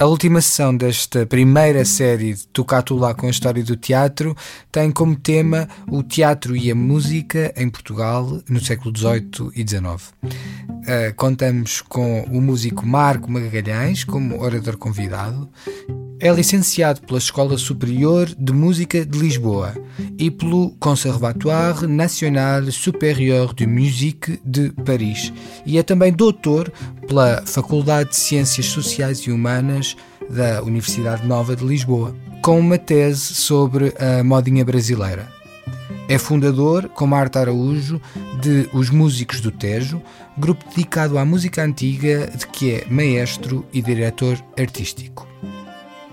A última sessão desta primeira série de Tocato lá com a história do teatro tem como tema o teatro e a música em Portugal no século XVIII e XIX. Uh, contamos com o músico Marco Magalhães como orador convidado. É licenciado pela Escola Superior de Música de Lisboa e pelo Conservatoire National Supérieur de Musique de Paris e é também doutor pela Faculdade de Ciências Sociais e Humanas da Universidade Nova de Lisboa, com uma tese sobre a modinha brasileira. É fundador, com Marta Araújo, de Os Músicos do Tejo, grupo dedicado à música antiga de que é maestro e diretor artístico.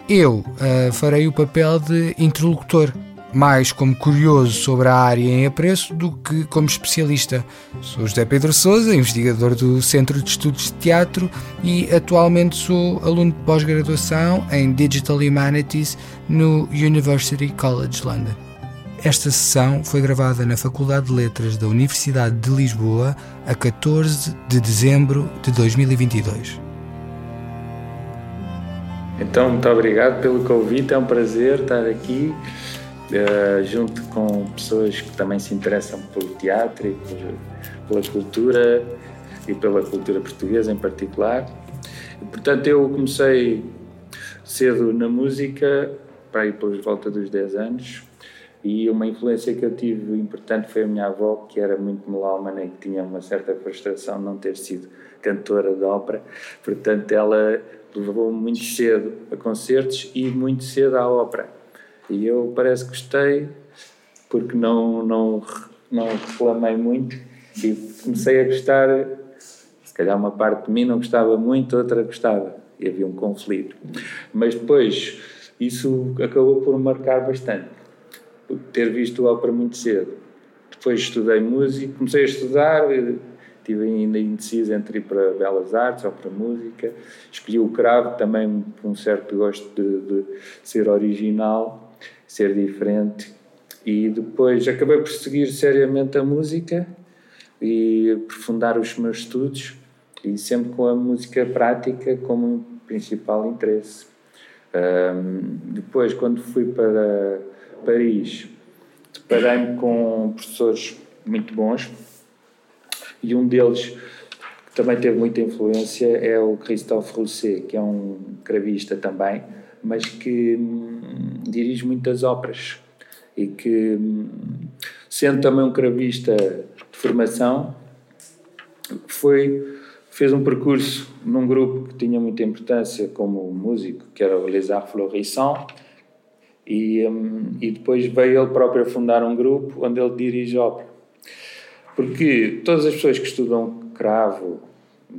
Eu uh, farei o papel de interlocutor, mais como curioso sobre a área em apreço do que como especialista. Sou José Pedro Souza, investigador do Centro de Estudos de Teatro e atualmente sou aluno de pós-graduação em Digital Humanities no University College London. Esta sessão foi gravada na Faculdade de Letras da Universidade de Lisboa a 14 de dezembro de 2022. Então, muito obrigado pelo convite, é um prazer estar aqui uh, junto com pessoas que também se interessam pelo teatro e pela cultura e pela cultura portuguesa em particular. E, portanto, eu comecei cedo na música, para ir pelas volta dos 10 anos, e uma influência que eu tive importante foi a minha avó, que era muito melómana e que tinha uma certa frustração de não ter sido cantora de ópera. Portanto, ela levou-me muito cedo a concertos e muito cedo à ópera. E eu parece que gostei, porque não, não, não reclamei muito e comecei a gostar. Se calhar uma parte de mim não gostava muito, outra gostava. E havia um conflito. Mas depois, isso acabou por marcar bastante ter visto ópera muito cedo. Depois estudei música, comecei a estudar, estive ainda indeciso entre ir para Belas Artes ou para Música. Escolhi o cravo também com um certo gosto de, de ser original, ser diferente. E depois acabei por seguir seriamente a música e aprofundar os meus estudos e sempre com a música prática como principal interesse. Um, depois, quando fui para Paris, deparei-me com professores muito bons e um deles que também teve muita influência é o Christophe Rousset, que é um cravista também, mas que hum, dirige muitas óperas e que, hum, sendo também um cravista de formação, foi fez um percurso num grupo que tinha muita importância como músico, que era o Les Arts Florissants, e, um, e depois veio ele próprio a fundar um grupo onde ele dirige ópera. Porque todas as pessoas que estudam cravo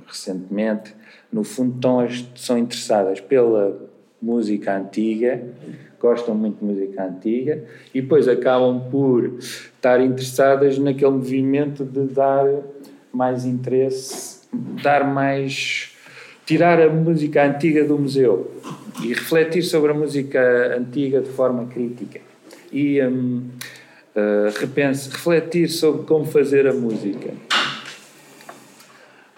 recentemente, no fundo, estão, são interessadas pela música antiga, gostam muito de música antiga e depois acabam por estar interessadas naquele movimento de dar mais interesse, dar mais. tirar a música antiga do museu e refletir sobre a música antiga de forma crítica e um, eh, repense, refletir sobre como fazer a música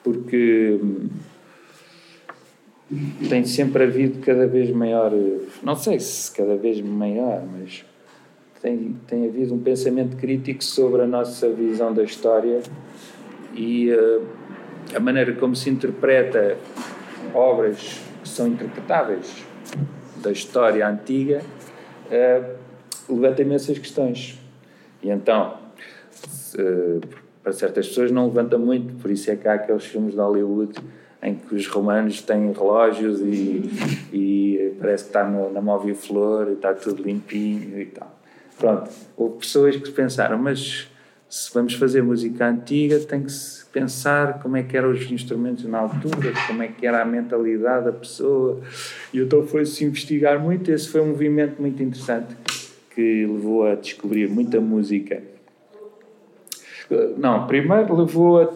porque um, tem sempre havido cada vez maior não sei se cada vez maior mas tem, tem havido um pensamento crítico sobre a nossa visão da história e uh, a maneira como se interpreta obras que são interpretáveis da história antiga, uh, levanta imensas questões. E então, uh, para certas pessoas não levanta muito, por isso é que há aqueles filmes de Hollywood em que os romanos têm relógios e, e parece que está no, na móvel flor e está tudo limpinho e tal. Pronto, houve pessoas que pensaram, mas se vamos fazer música antiga, tem que se pensar como é que eram os instrumentos na altura, como é que era a mentalidade da pessoa. E então foi-se investigar muito. Esse foi um movimento muito interessante que levou a descobrir muita música. Não, primeiro levou a,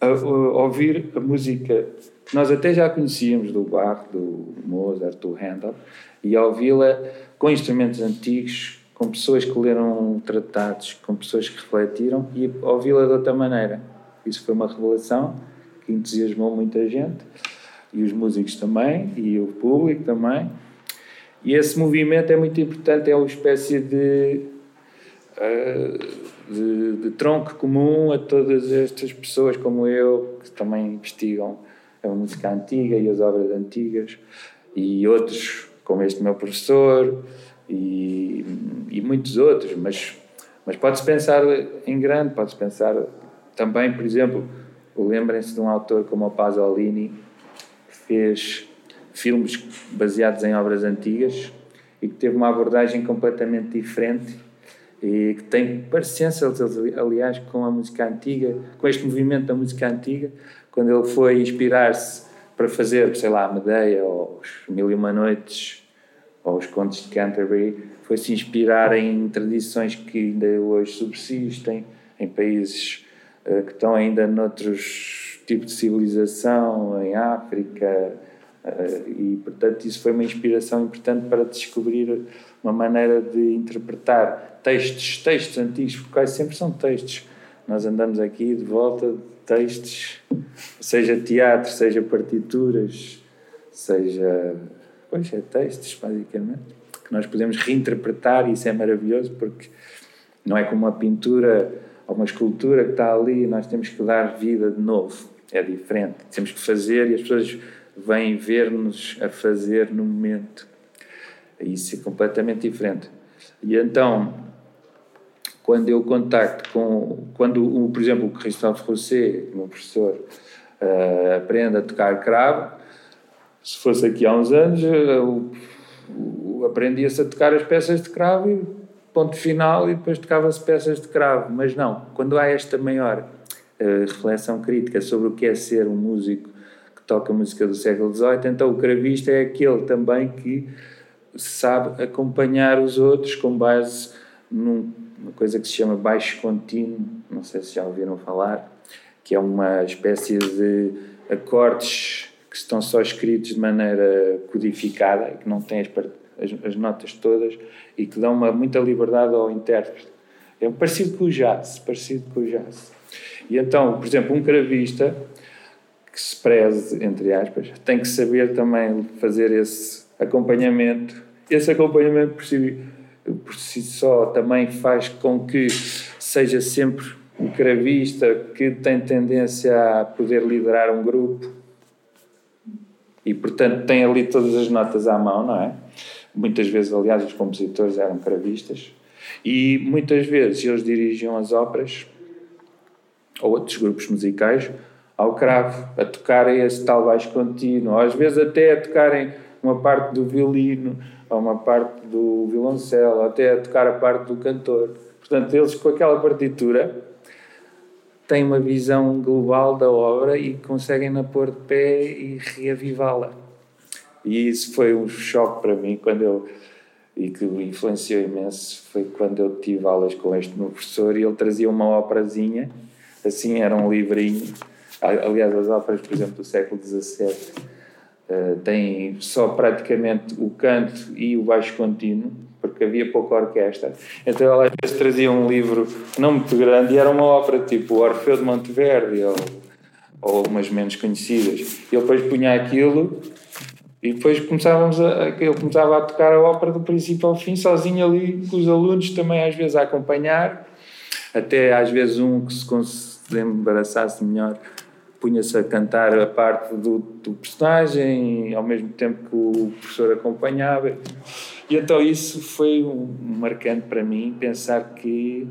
a, a ouvir a música que nós até já conhecíamos do Bach, do Mozart, do Handel, e a ouvi-la com instrumentos antigos, com pessoas que leram tratados, com pessoas que refletiram e ouvi-la de outra maneira. Isso foi uma revelação que entusiasmou muita gente. e os músicos também, e o público também. E esse movimento é muito importante, é uma espécie de, uh, de, de, tronco comum a todas estas pessoas como eu, que também investigam a música antiga e as obras antigas, e outros, como este meu professor, e, e muitos outros, mas, mas pode-se pensar em grande, pode-se pensar também, por exemplo, lembrem-se de um autor como o Pasolini, que fez filmes baseados em obras antigas e que teve uma abordagem completamente diferente e que tem parecença, aliás, com a música antiga, com este movimento da música antiga, quando ele foi inspirar-se para fazer, sei lá, a Medeia ou os Mil e Uma Noites ou os Contos de Canterbury, foi se inspirar em tradições que ainda hoje subsistem em países uh, que estão ainda noutros tipos de civilização, em África, e, portanto, isso foi uma inspiração importante para descobrir uma maneira de interpretar textos, textos antigos, porque quase sempre são textos. Nós andamos aqui de volta de textos, seja teatro, seja partituras, seja. Pois é, textos, basicamente, que nós podemos reinterpretar e isso é maravilhoso porque não é como uma pintura ou uma escultura que está ali e nós temos que dar vida de novo. É diferente. Temos que fazer e as pessoas vêm ver-nos a fazer no momento. Isso é completamente diferente. E então, quando eu contacto com, quando, por exemplo, o Christophe Rousset, meu professor, uh, aprende a tocar cravo, se fosse aqui há uns anos, eu aprendia-se a tocar as peças de cravo e ponto final e depois tocava-se peças de cravo. Mas não, quando há esta maior uh, reflexão crítica sobre o que é ser um músico que toca música do século XVIII, então o cravista é aquele também que sabe acompanhar os outros com base numa coisa que se chama baixo contínuo, não sei se já ouviram falar, que é uma espécie de acordes que estão só escritos de maneira codificada, que não têm as, as, as notas todas e que dão uma, muita liberdade ao intérprete. É parecido com o jazz, parecido com o jazz. E então, por exemplo, um cravista que se preze, entre aspas, tem que saber também fazer esse acompanhamento. Esse acompanhamento por si, por si só também faz com que seja sempre um cravista que tem tendência a poder liderar um grupo e, portanto, tem ali todas as notas à mão, não é? Muitas vezes, aliás, os compositores eram cravistas e muitas vezes eles dirigiam as óperas ou outros grupos musicais ao cravo, a tocarem esse tal baixo contínuo, ou às vezes até a tocarem uma parte do violino, ou uma parte do violoncelo, ou até a tocar a parte do cantor. Portanto, eles com aquela partitura têm uma visão global da obra e conseguem-na pôr de pé e reavivá-la. E isso foi um choque para mim quando eu e que me influenciou imenso foi quando eu tive aulas com este meu professor e ele trazia uma operazinha, assim era um livrinho Aliás, as óperas, por exemplo, do século XVII uh, eh, têm só praticamente o canto e o baixo contínuo, porque havia pouca orquestra. Então ela às vezes trazia um livro não muito grande e era uma ópera tipo Orfeu de Monteverdi ou, ou umas menos conhecidas. E ele depois punha aquilo e depois começávamos a, ele começava a tocar a ópera do princípio ao fim, sozinho ali, com os alunos também às vezes a acompanhar, até às vezes um que se embaraçasse melhor punha-se a cantar a parte do, do, personagem ao mesmo tempo que o professor acompanhava. E então isso foi um, marcante para mim, pensar que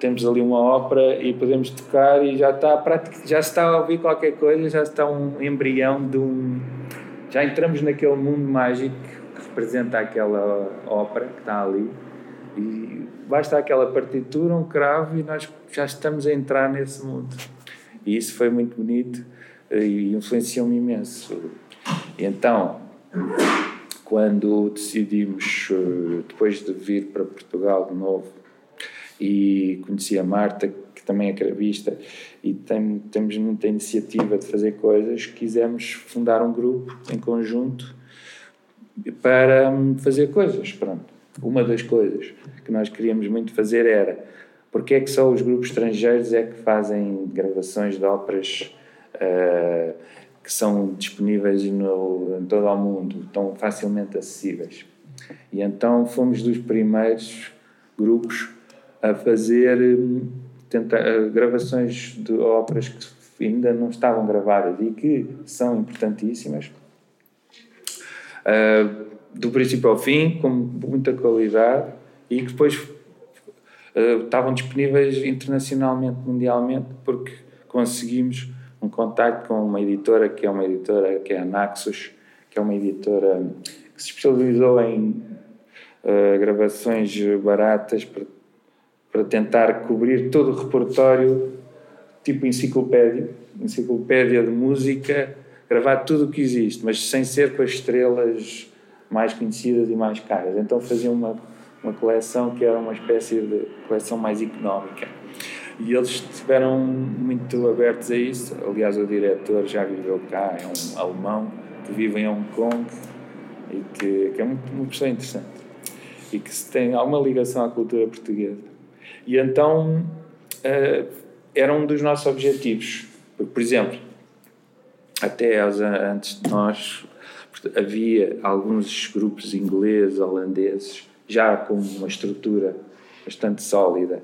temos ali uma ópera e podemos tocar e já está já está a ouvir qualquer coisa, já está um embrião de um já entramos naquele mundo mágico que representa aquela ópera que está ali e basta aquela partitura, um cravo e nós já estamos a entrar nesse mundo. E isso foi muito bonito eh, e influenciou-me imenso. E então, quando decidimos, eh, depois de vir para Portugal de novo, e conheci a Marta, que também é cravista, e tem, temos muita iniciativa de fazer coisas, quisemos fundar um grupo em conjunto para hum, fazer coisas. Pronto. Uma das coisas que nós queríamos muito fazer era porque é que só os grupos estrangeiros é que fazem gravações de óperas uh, que são disponíveis no, em todo o mundo, tão facilmente acessíveis. E então fomos dos primeiros grupos a fazer tentar, gravações de óperas que ainda não estavam gravadas e que são importantíssimas. Uh, do princípio ao fim, com muita qualidade e que depois uh, estavam disponíveis internacionalmente, mundialmente, porque conseguimos um contato com uma editora que é uma editora que é a Naxos, que é uma editora que se especializou em uh, gravações baratas para, para tentar cobrir todo o repertório, tipo enciclopédia, enciclopédia de música, gravar tudo o que existe, mas sem ser com as estrelas mais conhecidas e mais caras. Então fazia uma, uma coleção que era uma espécie de coleção mais económica. E eles estiveram muito abertos a isso. Aliás, o diretor já viveu cá, é um alemão que vive em Hong Kong e que, que é muito, uma pessoa interessante e que tem alguma ligação à cultura portuguesa. E então uh, era um dos nossos objetivos. Porque, por exemplo, até antes de nós, havia alguns grupos ingleses, holandeses, já com uma estrutura bastante sólida,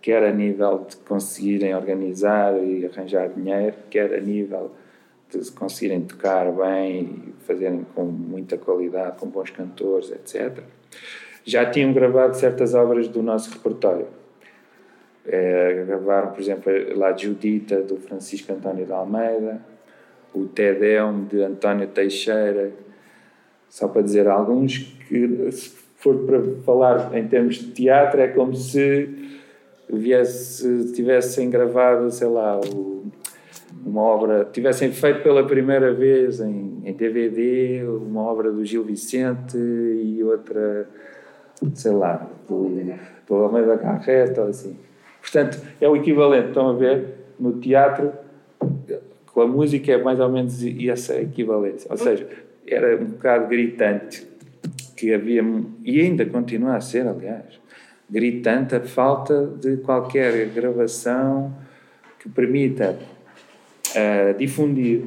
quer a nível de conseguirem organizar e arranjar dinheiro, quer a nível de conseguirem tocar bem e fazerem com muita qualidade, com bons cantores, etc. Já tinham gravado certas obras do nosso repertório. É, gravaram, por exemplo, La Judita, do Francisco António de Almeida, o Tedeum de António Teixeira, só para dizer alguns que, for para falar em termos de teatro, é como se viesse, tivessem gravado, sei lá, o, uma obra, tivessem feito pela primeira vez em, em DVD uma obra do Gil Vicente e outra, sei lá, do, do Almeida Carreta ou assim. Portanto, é o equivalente, estão a ver, no teatro com a música é mais ou menos essa equivalência. Ou seja, era um bocado gritante que havia, e ainda continua a ser, aliás, gritante a falta de qualquer gravação que permita uh, difundir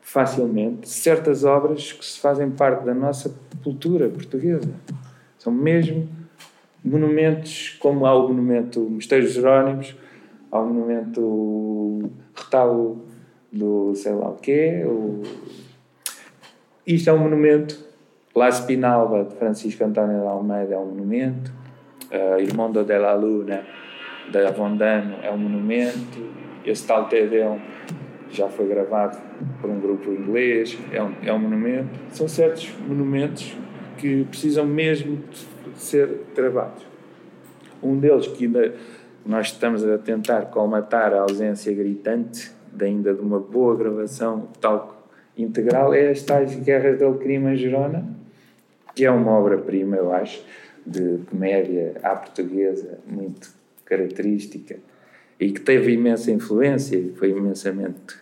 facilmente certas obras que se fazem parte da nossa cultura portuguesa. São mesmo monumentos, como há o monumento Mosteiros Jerónimos, há o monumento Retal do sei lá o quê. O... Isto é um monumento. La Spinalva, de Francisco António de Almeida, é um monumento. Uh, Irmão della Luna, da Avondano, é um monumento. Esse tal Tedeum já foi gravado por um grupo inglês, é um, é um monumento. São certos monumentos que precisam mesmo de ser gravados. Um deles que ainda nós estamos a tentar colmatar a ausência gritante de ainda de uma boa gravação tal integral é as tais Guerras del Crime em Gerona, que é uma obra-prima, eu acho, de comédia à portuguesa, muito característica e que teve imensa influência e foi imensamente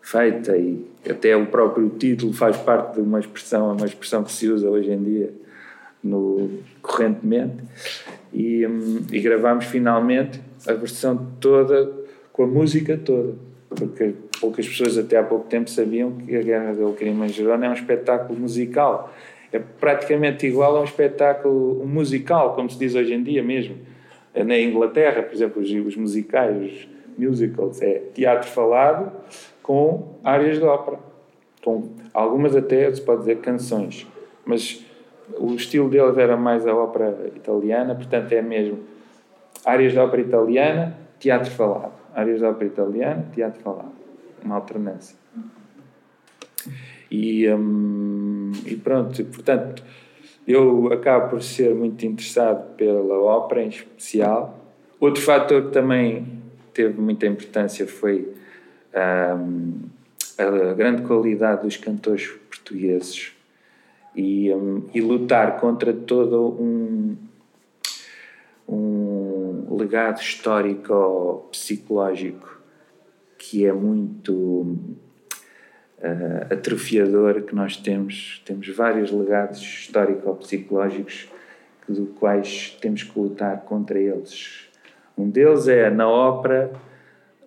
feita e até o próprio título faz parte de uma expressão, uma expressão que se usa hoje em dia no, correntemente e, hum, e gravámos finalmente a versão toda com a música toda porque poucas pessoas até há pouco tempo sabiam que a Guerra do Crime em Girona é um espetáculo musical. É praticamente igual a um espetáculo musical, como se diz hoje em dia mesmo. Na Inglaterra, por exemplo, os, os musicais, os musicals, é teatro falado com áreas de ópera. Com algumas até, se pode dizer, canções. Mas o estilo deles era mais a ópera italiana, portanto é mesmo áreas de ópera italiana, teatro falado áreas de ópera italiana, teatro falado. Uma alternância. E, hum, e pronto, portanto, eu acabo por ser muito interessado pela ópera em especial. Outro fator que também teve muita importância foi hum, a grande qualidade dos cantores portugueses e, hum, e lutar contra todo um, um legado histórico-psicológico que é muito uh, atrofiador que nós temos. Temos vários legados histórico-psicológicos do quais temos que lutar contra eles. Um deles é, na ópera,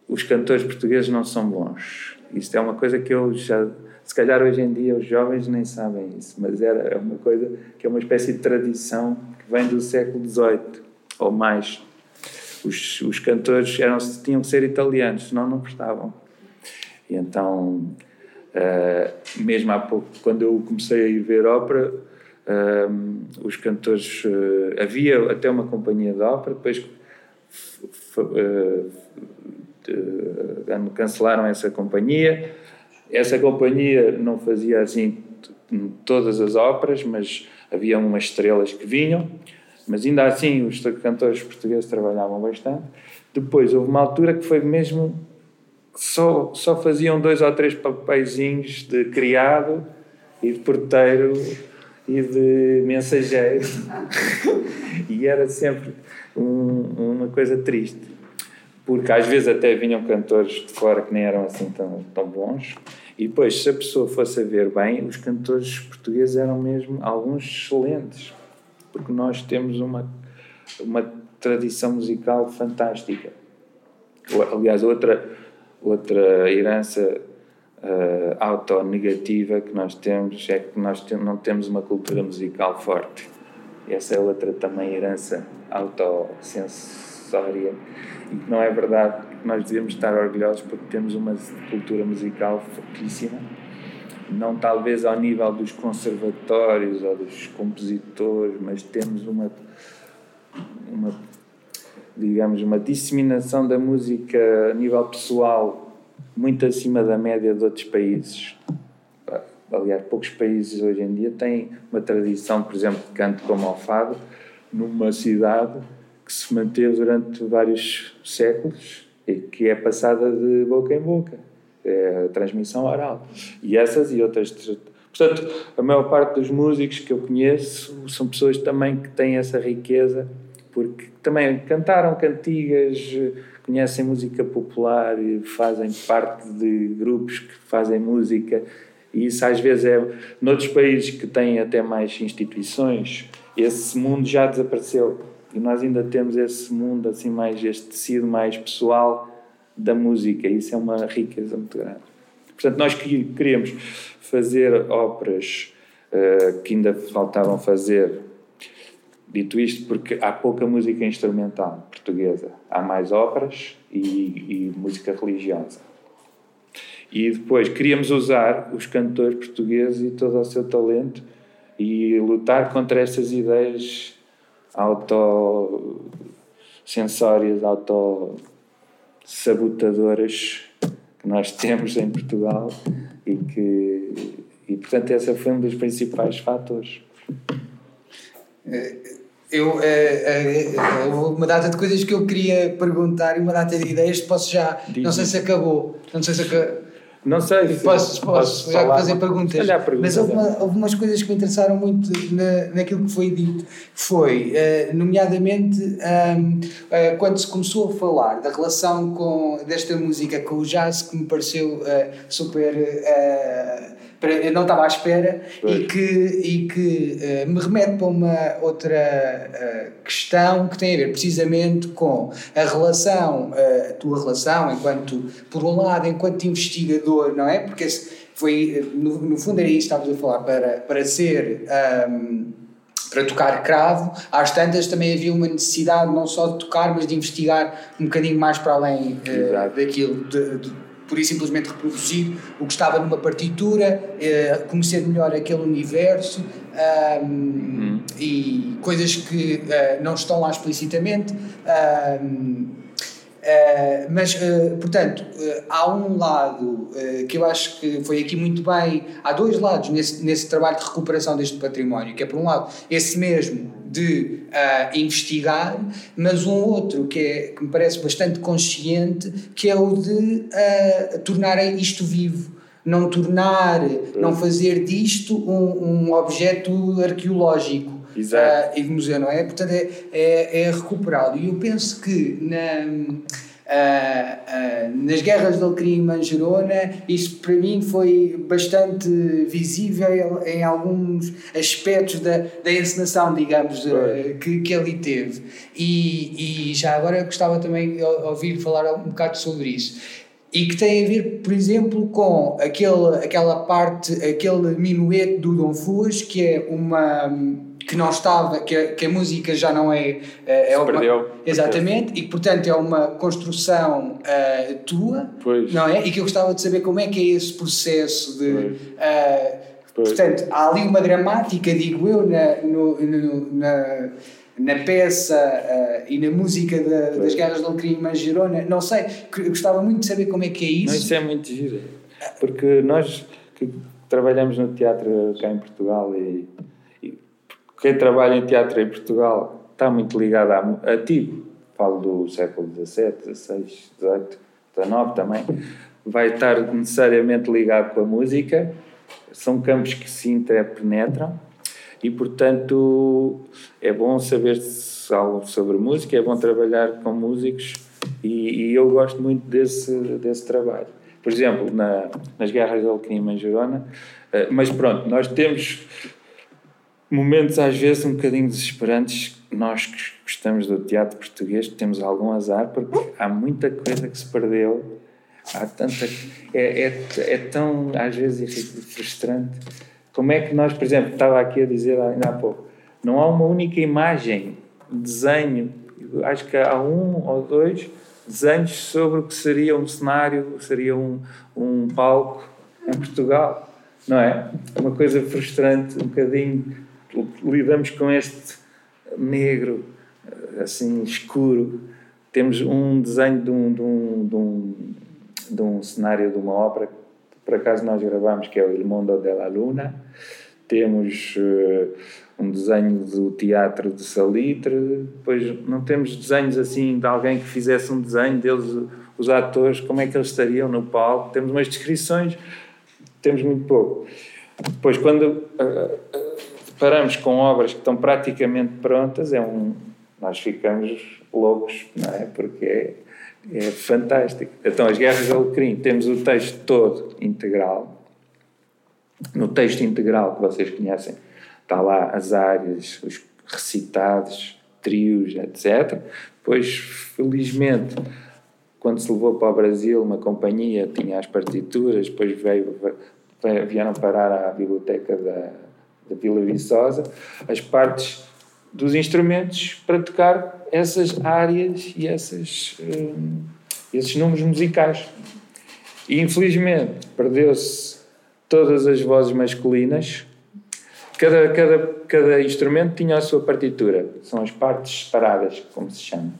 os cantores portugueses não são bons. Isto é uma coisa que eu já. Se calhar hoje em dia os jovens nem sabem isso, mas era uma coisa que é uma espécie de tradição que vem do século XVIII ou mais. Os, os cantores eram, tinham que ser italianos, senão não prestavam. E então, uh, mesmo há pouco, quando eu comecei a ir ver ópera, uh, os cantores. Uh, havia até uma companhia de ópera, depois cancelaram essa companhia. Essa companhia não fazia assim todas as óperas, mas havia umas estrelas que vinham, mas ainda assim os cantores portugueses trabalhavam bastante. Depois houve uma altura que foi mesmo só, só faziam dois ou três papeizinhos de criado e de porteiro e de mensageiro e era sempre um, uma coisa triste porque às vezes até vinham cantores de fora que nem eram assim tão, tão bons. E depois, se a pessoa fosse a ver bem, os cantores portugueses eram mesmo alguns excelentes, porque nós temos uma, uma tradição musical fantástica. Aliás, outra, outra herança uh, autonegativa que nós temos é que nós te, não temos uma cultura musical forte. Essa é outra também herança autossensória e que não é verdade que nós devemos estar orgulhosos porque temos uma cultura musical fortíssima, não talvez ao nível dos conservatórios ou dos compositores, mas temos uma, uma digamos, uma disseminação da música a nível pessoal muito acima da média de outros países. Aliás, poucos países hoje em dia têm uma tradição, por exemplo, de canto como ao fado, numa cidade que se manteve durante vários séculos e que é passada de boca em boca. É transmissão oral. E essas e outras. Portanto, a maior parte dos músicos que eu conheço são pessoas também que têm essa riqueza, porque também cantaram cantigas, conhecem música popular fazem parte de grupos que fazem música. E isso às vezes é. Noutros países que têm até mais instituições, esse mundo já desapareceu e nós ainda temos esse mundo, assim, mais, este tecido mais pessoal da música. Isso é uma riqueza muito grande. Portanto, nós queríamos fazer óperas uh, que ainda faltavam fazer. Dito isto, porque há pouca música instrumental portuguesa. Há mais óperas e, e música religiosa. E depois queríamos usar os cantores portugueses e todo o seu talento e lutar contra essas ideias autossensórias, autossabotadoras que nós temos em Portugal e que e portanto esse foi um dos principais fatores. Eh, eu, é, é, uma data de coisas que eu queria perguntar e uma data de ideias, posso já. Diz não sei se acabou. Não sei se acabou. Não sei. Se posso, posso, já falar, fazer perguntas. Mas houve, uma, houve, umas coisas que me interessaram muito na, naquilo que foi dito. Foi, uh, nomeadamente, um, uh, quando se começou a falar da relação com, desta música com o jazz, que me pareceu uh, super eu não estava à espera e que, e que uh, me remete para uma outra uh, questão que tem a ver precisamente com a relação, uh, a tua relação enquanto, por um lado, enquanto investigador, não é? Porque foi, no, no fundo era isso que estávamos a falar, para, para ser. Um, para tocar cravo, às tantas também havia uma necessidade não só de tocar, mas de investigar um bocadinho mais para além uh, daquilo, de, de, por isso simplesmente reproduzir o que estava numa partitura, eh, conhecer melhor aquele universo um, uhum. e coisas que uh, não estão lá explicitamente. Um, Uh, eh, mas, uh, portanto, uh, há um lado que eu acho que foi aqui muito bem. Há dois lados nesse, nesse trabalho de recuperação deste património, que é, por um lado, esse mesmo de investigar, mas um outro que, é, que me parece bastante consciente, que é o de tornar isto vivo. Não tornar, não fazer disto um, um objeto arqueológico. Uh, e de museu, não é? Portanto, é, é, é recuperá-lo. E eu penso que na Uh, nas guerras de Alcrim e Manjerona, isso para mim foi bastante visível em alguns aspectos da, da encenação, digamos, que, que ali teve. E, e já agora gostava também de ouvir falar um bocado sobre isso. e que tem a ver, por exemplo, com aquele, aquela parte, aquele minueto do Dom Fuas, que é uma que não estava, que a, que a música já não é. é, é uma, perdeu. Exatamente, e que portanto é uma construção uh, tua, pois. não é? E que eu gostava de saber como é que é esse processo de. Uh, portanto, há ali uma gramática, digo eu, na, no, no, na, na peça uh, e na música da, das Guerras de Alecrim e Mangerona, não sei, gostava muito de saber como é que é isso. Não, isso é muito giro, porque nós que trabalhamos no teatro cá em Portugal e quem trabalha em teatro em Portugal está muito ligado a, a ti, falo do século XVII, XVI, XVIII, XIX também, vai estar necessariamente ligado com a música, são campos que se interpenetram e, portanto, é bom saber algo sobre música, é bom trabalhar com músicos e, e eu gosto muito desse, desse trabalho. Por exemplo, na, nas Guerras de Alquim e Gerona, eh, mas pronto, nós temos momentos às vezes um bocadinho desesperantes. Nós que gostamos do teatro português temos algum azar porque há muita coisa que se perdeu. Há tanta. É, é, é tão, às vezes, frustrante. Como é que nós, por exemplo, estava aqui a dizer ainda há pouco, não há uma única imagem, desenho, acho que há um ou dois desenhos sobre o que seria um cenário, seria um, um palco em Portugal, não é? Uma coisa frustrante, um bocadinho lidamos com este negro, assim, escuro. Temos um desenho de um, de um, de um, de um cenário de uma ópera que, por acaso, nós gravamos, que é o Il Mondo della Luna. Temos uh, um desenho do teatro de Salitre. Depois, não temos desenhos assim de alguém que fizesse um desenho deles, os atores, como é que eles estariam no palco. Temos umas descrições, temos muito pouco. Depois, quando. Uh, deparamos com obras que estão praticamente prontas, é um, nós ficamos loucos, não é? Porque é, é fantástico. Então, As Guerras de Alecrim, temos o texto todo integral. No texto integral que vocês conhecem, está lá as áreas, os recitados, trios, etc. Depois, felizmente, quando se levou para o Brasil, uma companhia tinha as partituras, depois veio, vieram parar à biblioteca da, da Vila Viçosa, as partes dos instrumentos para tocar essas áreas e essas, um, esses números musicais. E infelizmente perdeu-se todas as vozes masculinas. Cada, cada, cada instrumento tinha a sua partitura, são as partes separadas, como se chama.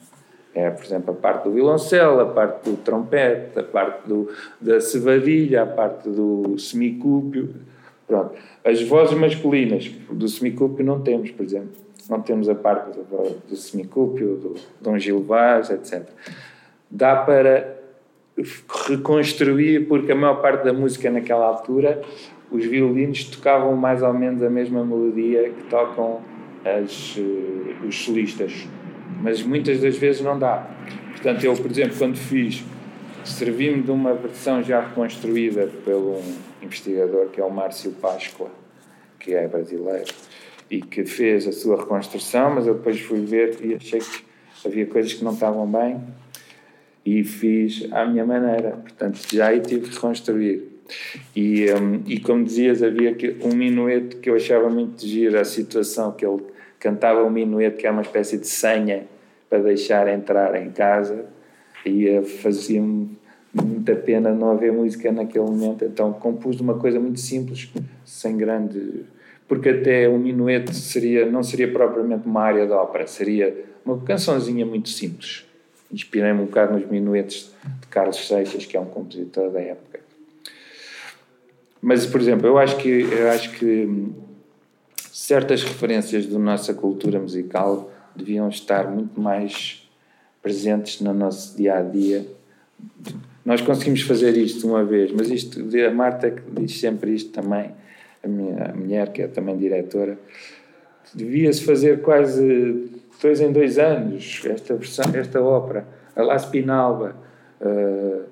É, por exemplo, a parte do violoncelo, a parte do trompete, a parte do, da cevadilha, a parte do semicúpio Pronto. As vozes masculinas do semicúpio não temos, por exemplo. Não temos a parte do, do semicúpio, do Dom Gil Vaz, etc. Dá para reconstruir, porque a maior parte da música naquela altura, os violinos tocavam mais ou menos a mesma melodia que tocam as, uh, os solistas. Mas muitas das vezes não dá. Portanto, eu, por exemplo, quando fiz, servi-me de uma versão já reconstruída pelo investigador que é o Márcio Páscoa, que é brasileiro e que fez a sua reconstrução, mas eu depois fui ver e achei que havia coisas que não estavam bem e fiz à minha maneira. Portanto, já aí tive que reconstruir. E, um, e como dizias, havia um minueto que eu achava muito giro, a situação que ele cantava um minueto que é uma espécie de senha para deixar entrar em casa e fazia-me muita pena não haver música naquele momento, então compus uma coisa muito simples, sem grande. Porque até o minueto seria, não seria propriamente uma área de ópera, seria uma cançãozinha muito simples. Inspirei-me um bocado nos minuetos de Carlos Seixas, que é um compositor da época. Mas, por exemplo, eu acho que, eu acho que certas referências da nossa cultura musical deviam estar muito mais presentes no nosso dia a dia nós conseguimos fazer isto uma vez, mas isto, a Marta diz sempre isto também, a minha a mulher, que é também diretora, devia-se fazer quase dois em dois anos esta, versão, esta ópera. A La Spinalba, uh,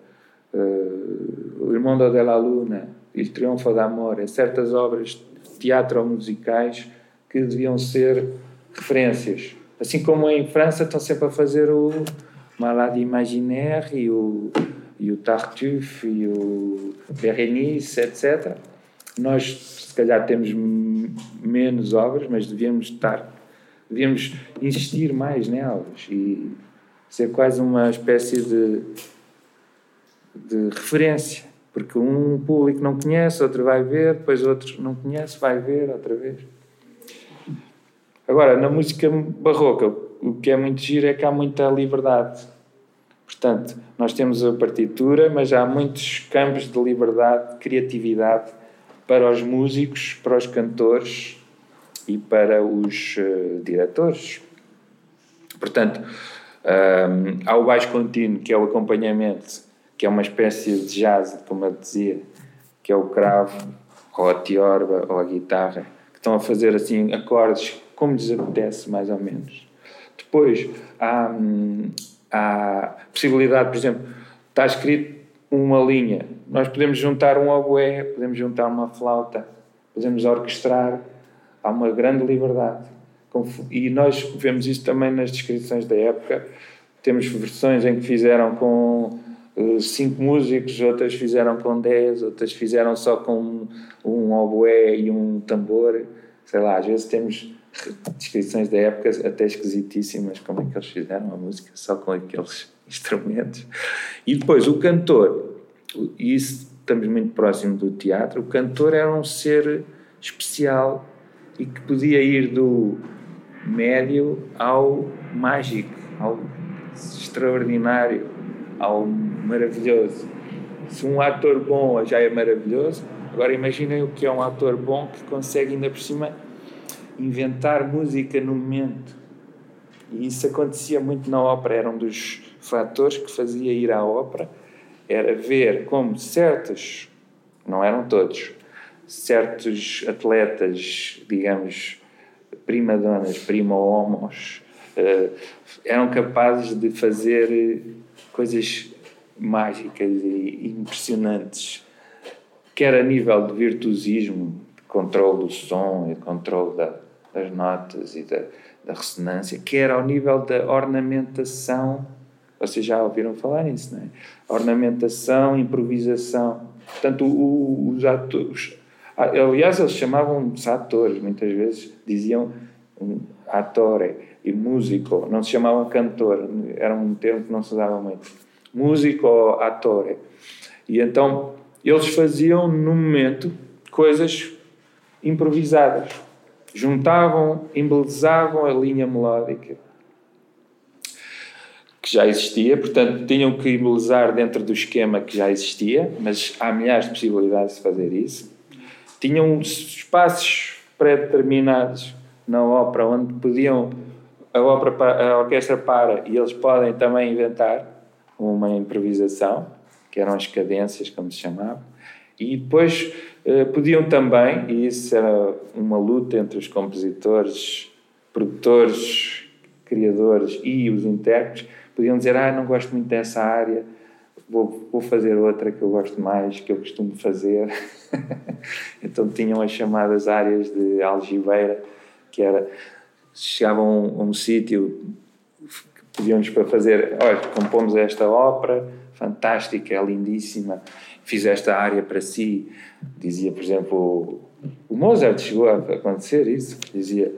uh, O Irmão della Luna, Il Triunfo d'Amore, certas obras de teatro ou musicais que deviam ser referências. Assim como em França estão sempre a fazer o Malade Imaginaire e o e o Tartuffe e o Berenice, etc. Nós, se calhar, temos menos obras, mas devíamos estar, devíamos insistir mais nelas e ser quase uma espécie de, de referência, porque um público não conhece, outro vai ver, depois outro não conhece, vai ver outra vez. Agora, na música barroca, o que é muito giro é que há muita liberdade. Portanto, nós temos a partitura, mas há muitos campos de liberdade, de criatividade para os músicos, para os cantores e para os uh, diretores. Portanto, um, há o baixo contínuo, que é o acompanhamento, que é uma espécie de jazz, como eu dizia, que é o cravo, ou a tiorba, ou a guitarra, que estão a fazer assim acordes como lhes apetece, mais ou menos. Depois há, hum, há possibilidade, por exemplo, está escrito uma linha, nós podemos juntar um oboé, podemos juntar uma flauta, podemos orquestrar, há uma grande liberdade. E nós vemos isso também nas descrições da época. Temos versões em que fizeram com eh, cinco músicos, outras fizeram com dez, outras fizeram só com um oboé e um tambor. Sei lá, às vezes temos descrições da época até esquisitíssimas, como é que eles fizeram a música só com aqueles instrumentos. E depois o cantor, e isso estamos muito próximo do teatro, o cantor era um ser especial e que podia ir do médio ao mágico, ao extraordinário, ao maravilhoso. Se um ator bom já é maravilhoso, agora imaginem o que é um ator bom que consegue ainda por cima inventar música no momento. E isso acontecia muito na ópera, era um dos fatores que fazia ir à ópera, era ver como certos, não eram todos, certos atletas, digamos, primadonas, prima-homos, uh, eram capazes de fazer coisas mágicas e impressionantes, quer a nível de virtuosismo, de controle do som e controle da, das notas e da, da ressonância, quer ao nível da ornamentação. Vocês já ouviram falar nisso, não é? Ornamentação, improvisação. Portanto, o, os atores. Aliás, eles chamavam-se atores, muitas vezes diziam atore e músico, não se chamavam cantor, era um termo que não se usava muito. Músico ou atore. E então eles faziam no momento coisas improvisadas juntavam, embelezavam a linha melódica que já existia, portanto tinham que embelezar dentro do esquema que já existia, mas há milhares de possibilidades de fazer isso. Tinham espaços pré-determinados na ópera onde podiam a ópera a orquestra para e eles podem também inventar uma improvisação, que eram as cadências, como se chamava, e depois eh, podiam também, e isso era uma luta entre os compositores, produtores, criadores e os intérpretes, podiam dizer: Ah, não gosto muito dessa área, vou, vou fazer outra que eu gosto mais, que eu costumo fazer. então tinham as chamadas áreas de algibeira, que era. Chegavam a um, um sítio, pediam-nos para fazer: Olha, compomos esta ópera fantástica, lindíssima fiz esta área para si. Dizia, por exemplo, o Mozart chegou a acontecer isso. Dizia,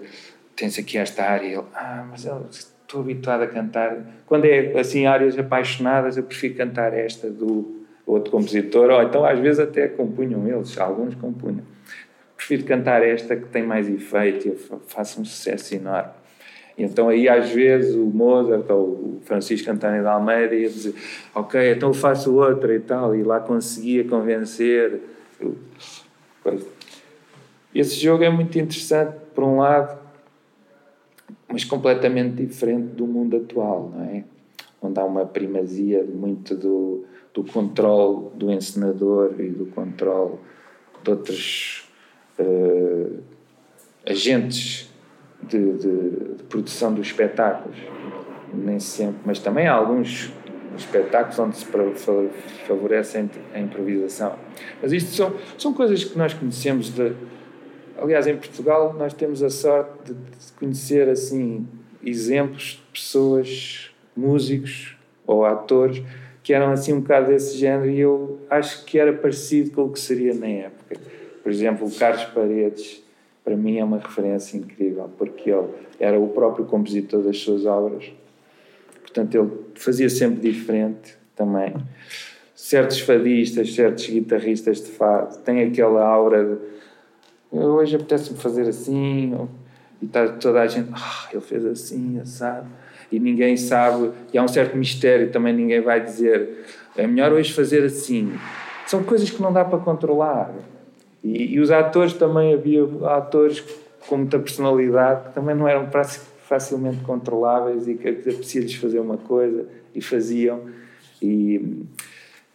tens aqui esta área. Ele, ah, mas eu estou habituado a cantar. Quando é assim, áreas apaixonadas, eu prefiro cantar esta do outro compositor. Ou então, às vezes, até compunham eles, alguns compunham. Prefiro cantar esta que tem mais efeito e faço um sucesso enorme. Então aí às vezes o Mozart ou o Francisco António de Almeida ia dizer ok, então eu faço outra e tal, e lá conseguia convencer. Esse jogo é muito interessante, por um lado, mas completamente diferente do mundo atual, não é? Onde há uma primazia muito do, do controle do encenador e do controle de outros uh, agentes de, de, de produção dos espetáculos, nem sempre, mas também há alguns espetáculos onde se favorece a improvisação. Mas isto são, são coisas que nós conhecemos de. Aliás, em Portugal nós temos a sorte de, de conhecer assim exemplos de pessoas, músicos ou atores que eram assim um bocado desse género e eu acho que era parecido com o que seria na época. Por exemplo, o Carlos Paredes, para mim é uma referência incrível, porque ele era o próprio compositor das suas obras. Portanto, ele fazia sempre diferente também. Certos fadistas, certos guitarristas de fado têm aquela aura de hoje apetece-me fazer assim, e está toda a gente, ah, ele fez assim, assado e ninguém sabe, e há um certo mistério, também ninguém vai dizer é melhor hoje fazer assim. São coisas que não dá para controlar. E, e os atores também, havia atores com muita personalidade que também não eram facilmente controláveis e que apetecia-lhes fazer uma coisa e faziam. E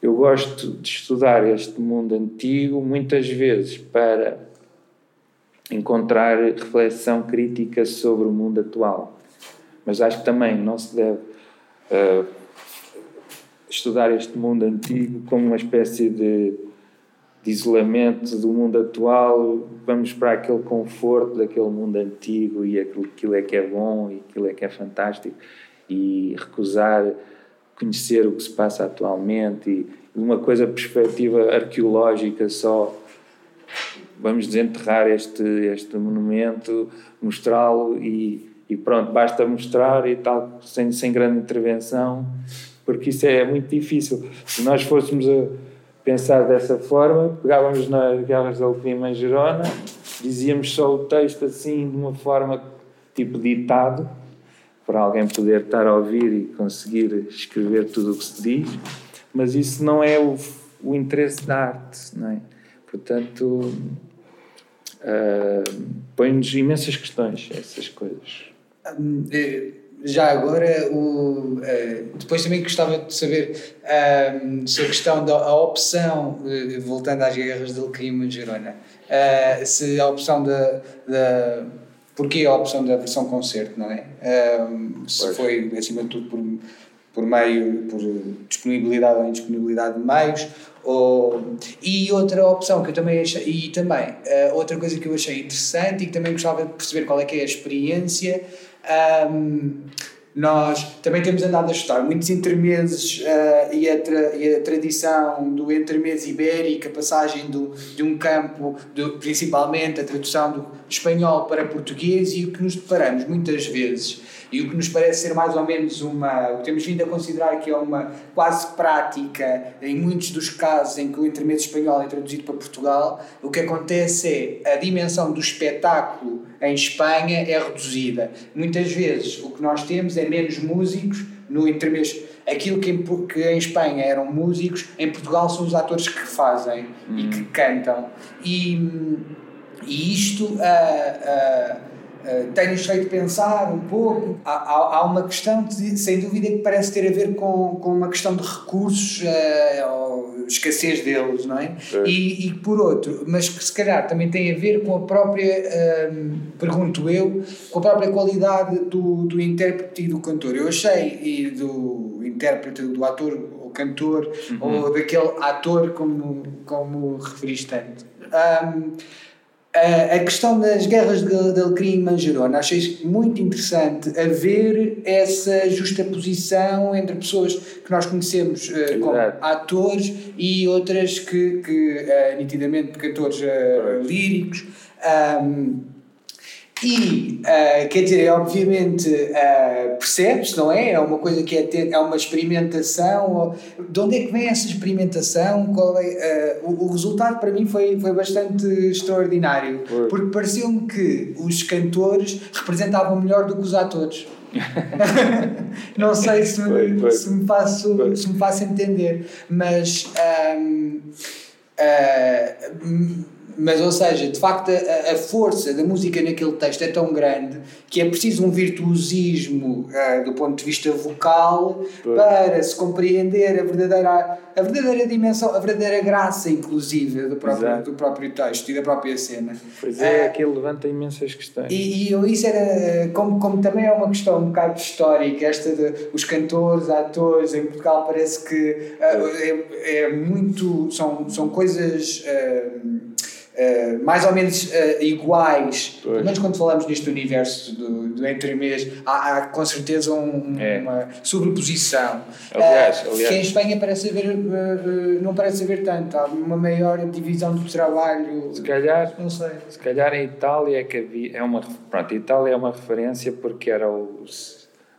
eu gosto de estudar este mundo antigo muitas vezes para encontrar reflexão crítica sobre o mundo atual. Mas acho que também não se deve uh, estudar este mundo antigo como uma espécie de, isolamento do mundo atual. Vamos para aquele conforto daquele mundo antigo e aquilo, aquilo é que é bom e aquilo é que é fantástico e recusar conhecer o que se passa atualmente e uma coisa perspectiva arqueológica só vamos desenterrar este este monumento mostrá-lo e e pronto, basta mostrar e tal, sem, sem grande intervenção, porque isso é muito difícil. Se nós fôssemos a pensar dessa forma, pegávamos da Alpima em Gerona, dizíamos só o texto assim, de uma forma tipo ditado, para alguém poder estar a ouvir e conseguir escrever tudo o que se diz, mas isso não é o, o interesse da arte, não é? Portanto, uh, põe-nos imensas questões, essas coisas. Hum, eh, já agora, o, eh, depois também gostava de saber um, se a questão da opção, eh, voltando às guerras de Alquim e Girona, se a opção da, da. Porquê a opção da versão concerto, não é? Um, se pois. foi, acima de tudo, por, por meio, por disponibilidade ou indisponibilidade de meios, ou, e outra opção que eu também achei, e também uh, outra coisa que eu achei interessante e que também gostava de perceber qual é que é a experiência um, nós também temos andado a estudar muitos intermeses uh, e, a e a tradição do intermese ibérico, a passagem do, de um campo, principalmente a tradução do espanhol para português, e o que nos deparamos muitas vezes e o que nos parece ser mais ou menos uma. O que temos vindo a considerar que é uma quase prática, em muitos dos casos em que o intermédio espanhol é traduzido para Portugal, o que acontece é a dimensão do espetáculo em Espanha é reduzida. Muitas vezes o que nós temos é menos músicos no intermédio. Aquilo que em, que em Espanha eram músicos, em Portugal são os atores que fazem hum. e que cantam. E, e isto. Uh, uh, Uh, tem-nos feito pensar um pouco. Há, há, há, uma questão, sem dúvida, que parece ter a ver com, com uma questão de recursos, uh, ou escassez deles, não é? é. E, e, por outro, mas que se calhar também tem a ver com a própria, uh, pergunto eu, com a própria qualidade do, do intérprete e do cantor. Eu achei, e do intérprete, do ator ou cantor, uhum. ou daquele ator, como, como referiste tanto. Um, a, a questão das guerras de, de Alecrim e Manjerona, achei muito interessante a ver essa justaposição entre pessoas que nós conhecemos uh, como atores e outras que, que uh, nitidamente cantores uh, líricos. Um, e, uh, quer dizer, obviamente uh, percebes, não é? É uma coisa que é, ter, é uma experimentação. De onde é que vem essa experimentação? Qual é, uh, o, o, resultado para mim foi, foi bastante extraordinário, foi. porque pareceu-me que os cantores representavam melhor do que os atores. não sei se, foi, foi. se, me faço, se me faço entender, mas. Um, mas, ou seja, de facto, a, a, força da música naquele texto é tão grande que é preciso um virtuosismo uh, do ponto de vista vocal para se compreender a verdadeira, a verdadeira dimensão, a verdadeira graça, inclusive, do próprio, do próprio texto e da própria cena. Pois é, uh, aquilo levanta imensas questões. E, e isso era, como, como também é uma questão um bocado histórica, esta de os cantores, atores, em Portugal parece que uh, é, é, muito. São, são coisas. Uh, uh, mais ou menos uh, iguais, pois. pelo menos quando falamos neste universo do, do entremês, há, há com certeza um, é. uma sobreposição. Aliás, aliás. Que em Espanha parece haver, não parece haver tanto, há uma maior divisão do trabalho. Se calhar, não sei. Se calhar em Itália é que havia, é uma, pronto, Itália é uma referência porque era o,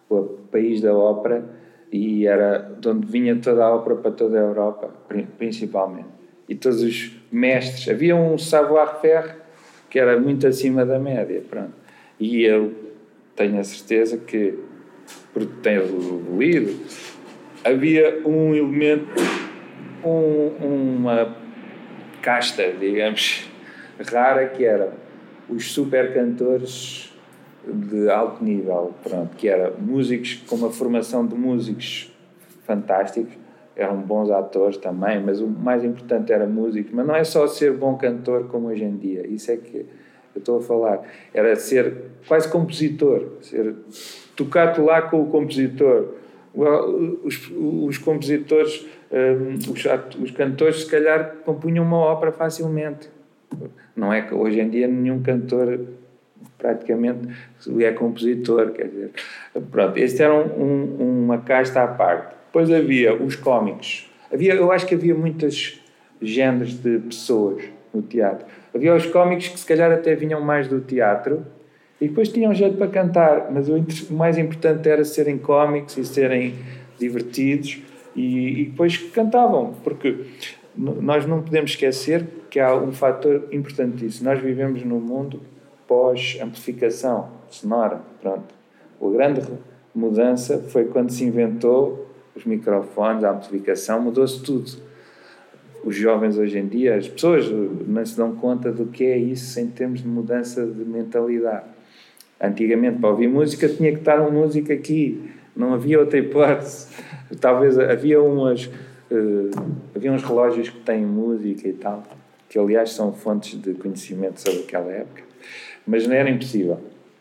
o país da ópera e era de onde vinha toda a ópera para toda a Europa, principalmente. E todos os mestres, havia um savoir-faire que era muito acima da média, pronto. E eu tenho a certeza que, porque tenho lido, havia um elemento, um, uma casta, digamos, rara que era os super cantores de alto nível, pronto, que era músicos com uma formação de músicos fantásticos, eram bons atores também, mas o mais importante era músicos, mas não é só ser bom cantor como hoje em dia, isso é que eu estou a falar, era ser quase compositor, ser tocar lá com o compositor. Os, os compositores, um, os, os cantores, se calhar compunham uma ópera facilmente. Não é que hoje em dia nenhum cantor praticamente é compositor, quer dizer. Pronto, este era um, um, uma casta à parte. Depois havia os cómicos. Havia, eu acho que havia muitos géneros de pessoas no teatro. Havia os cómicos que se calhar até vinham mais do teatro e depois tinham jeito para cantar, mas o, o mais importante era serem cómicos e serem divertidos e, e depois cantavam, porque nós não podemos esquecer que há um fator importantíssimo. Nós vivemos num mundo pós-amplificação sonora. Pronto. A grande mudança foi quando se inventou os microfones, a amplificação, mudou-se tudo. Os jovens hoje em dia, as pessoas não se dão conta do que é isso em termos de mudança de mentalidade. Antigamente, para ouvir música, tinha que estar uma música aqui, não havia outra hipótese. Talvez havia umas. Uh, havia uns relógios que têm música e tal, que aliás são fontes de conhecimento sobre aquela época mas não era impossível.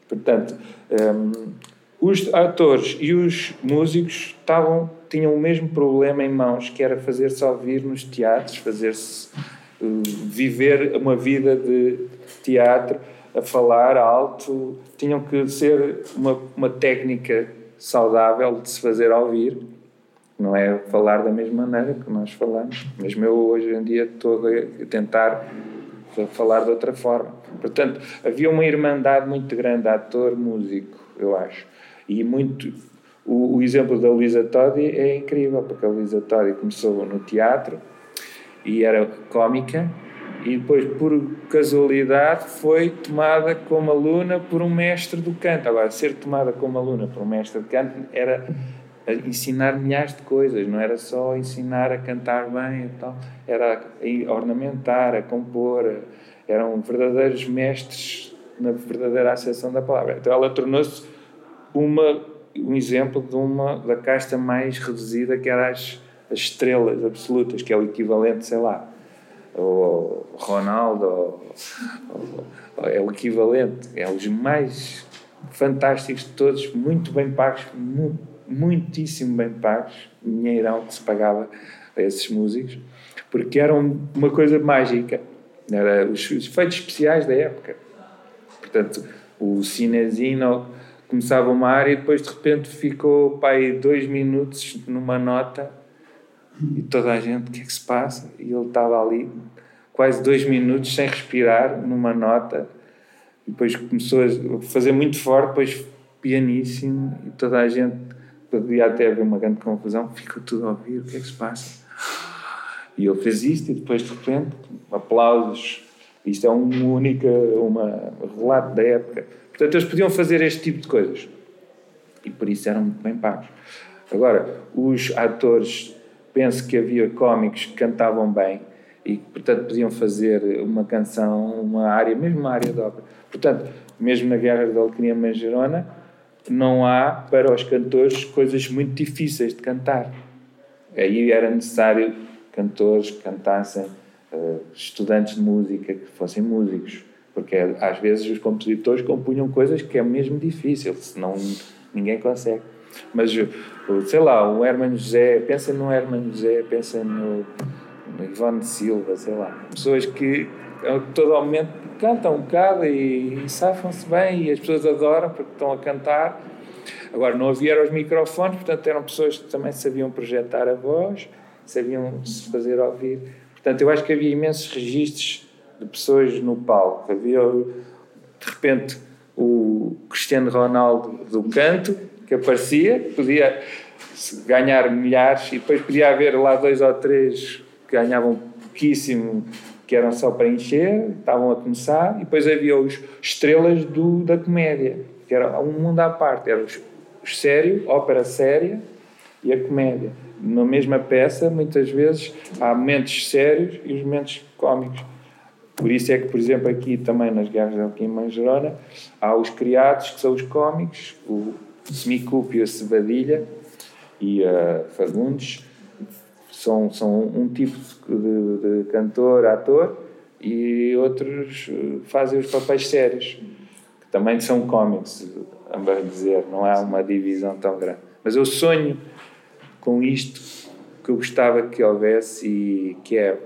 Portanto, um, os atores e os músicos estavam, tinham o mesmo problema em mãos, que era fazer-se ouvir nos teatros, fazer-se uh, viver uma vida de teatro, a falar alto, tinham que ser uma, uma técnica saudável de se fazer ouvir, não é falar da mesma maneira que nós falamos. Mesmo eu hoje em dia estou a tentar falar de outra forma. Portanto, havia uma irmandade muito grande, ator-músico, eu acho. E muito. O, o, exemplo da Luísa Todi é incrível, porque a Luísa Todi começou no teatro e era cómica, e depois, por casualidade, foi tomada como aluna por um mestre do canto. Agora, ser tomada como aluna por um mestre de canto era ensinar milhares de coisas, não era só ensinar a cantar bem e tal, era a ornamentar, a compor, eram verdadeiros mestres na verdadeira acessão da palavra. Então ela tornou-se uma um exemplo de uma da casta mais reduzida que era as, as estrelas absolutas, que é o equivalente, sei lá, o Ronaldo, ou, ou, é o equivalente, é os mais fantásticos de todos, muito bem pagos, mu muitíssimo bem pagos, dinheirão que se pagava a esses músicos, porque eram uma coisa mágica era os, os efeitos especiais da época. Portanto, o cinezinho começava uma área e depois de repente ficou pai dois minutos numa nota e toda a gente, o que é que se passa? E ele estava ali quase dois minutos sem respirar numa nota e depois começou a fazer muito forte, depois pianíssimo e toda a gente podia até haver uma grande confusão, ficou tudo a ouvir, o que é que se passa? E ele fez isto e depois de repente, aplausos. Isto é um único uma, relato da época. Portanto, eles podiam fazer este tipo de coisas. E por isso eram muito bem pagos. Agora, os atores, penso que havia cómicos que cantavam bem e portanto, podiam fazer uma canção, uma área, mesmo uma área de ópera. Portanto, mesmo na Guerra da Alquimia Mangerona, não há para os cantores coisas muito difíceis de cantar. Aí era necessário cantores que cantassem, uh, estudantes de música que fossem músicos, porque às vezes os compositores compunham coisas que é mesmo difícil, senão ninguém consegue. Mas, sei lá, o Hermano José, pensa no Hermano José, pensa no, no Ivone Silva, sei lá, pessoas que a todo momento cantam um bocado e, e safam-se bem e as pessoas adoram porque estão a cantar. Agora, não havia os microfones, portanto, eram pessoas que também sabiam projetar a voz, sabiam se fazer ouvir. Portanto, eu acho que havia imensos registros de pessoas no palco. Havia, de repente, o Cristiano Ronaldo do canto, que aparecia, podia ganhar milhares, e depois podia haver lá dois ou três que ganhavam pouquíssimo, que eram só para encher, estavam a começar, e depois havia os estrelas do, da comédia, que era um mundo à parte, era os sério, ópera séria e a comédia. Na mesma peça, muitas vezes, há momentos sérios e os momentos cómicos. Por isso é que, por exemplo, aqui também nas Guerras de Alquim em Gerona, há os criados, que são os cómicos, o Semicúpio, a Cebadilha e a Fagundes, são, são um tipo de, de cantor, ator, e outros eh, fazem os papéis sérios, que também são cómicos, a bem dizer, não há uma divisão tão grande. Mas eu sonho com isto que eu gostava que houvesse e que é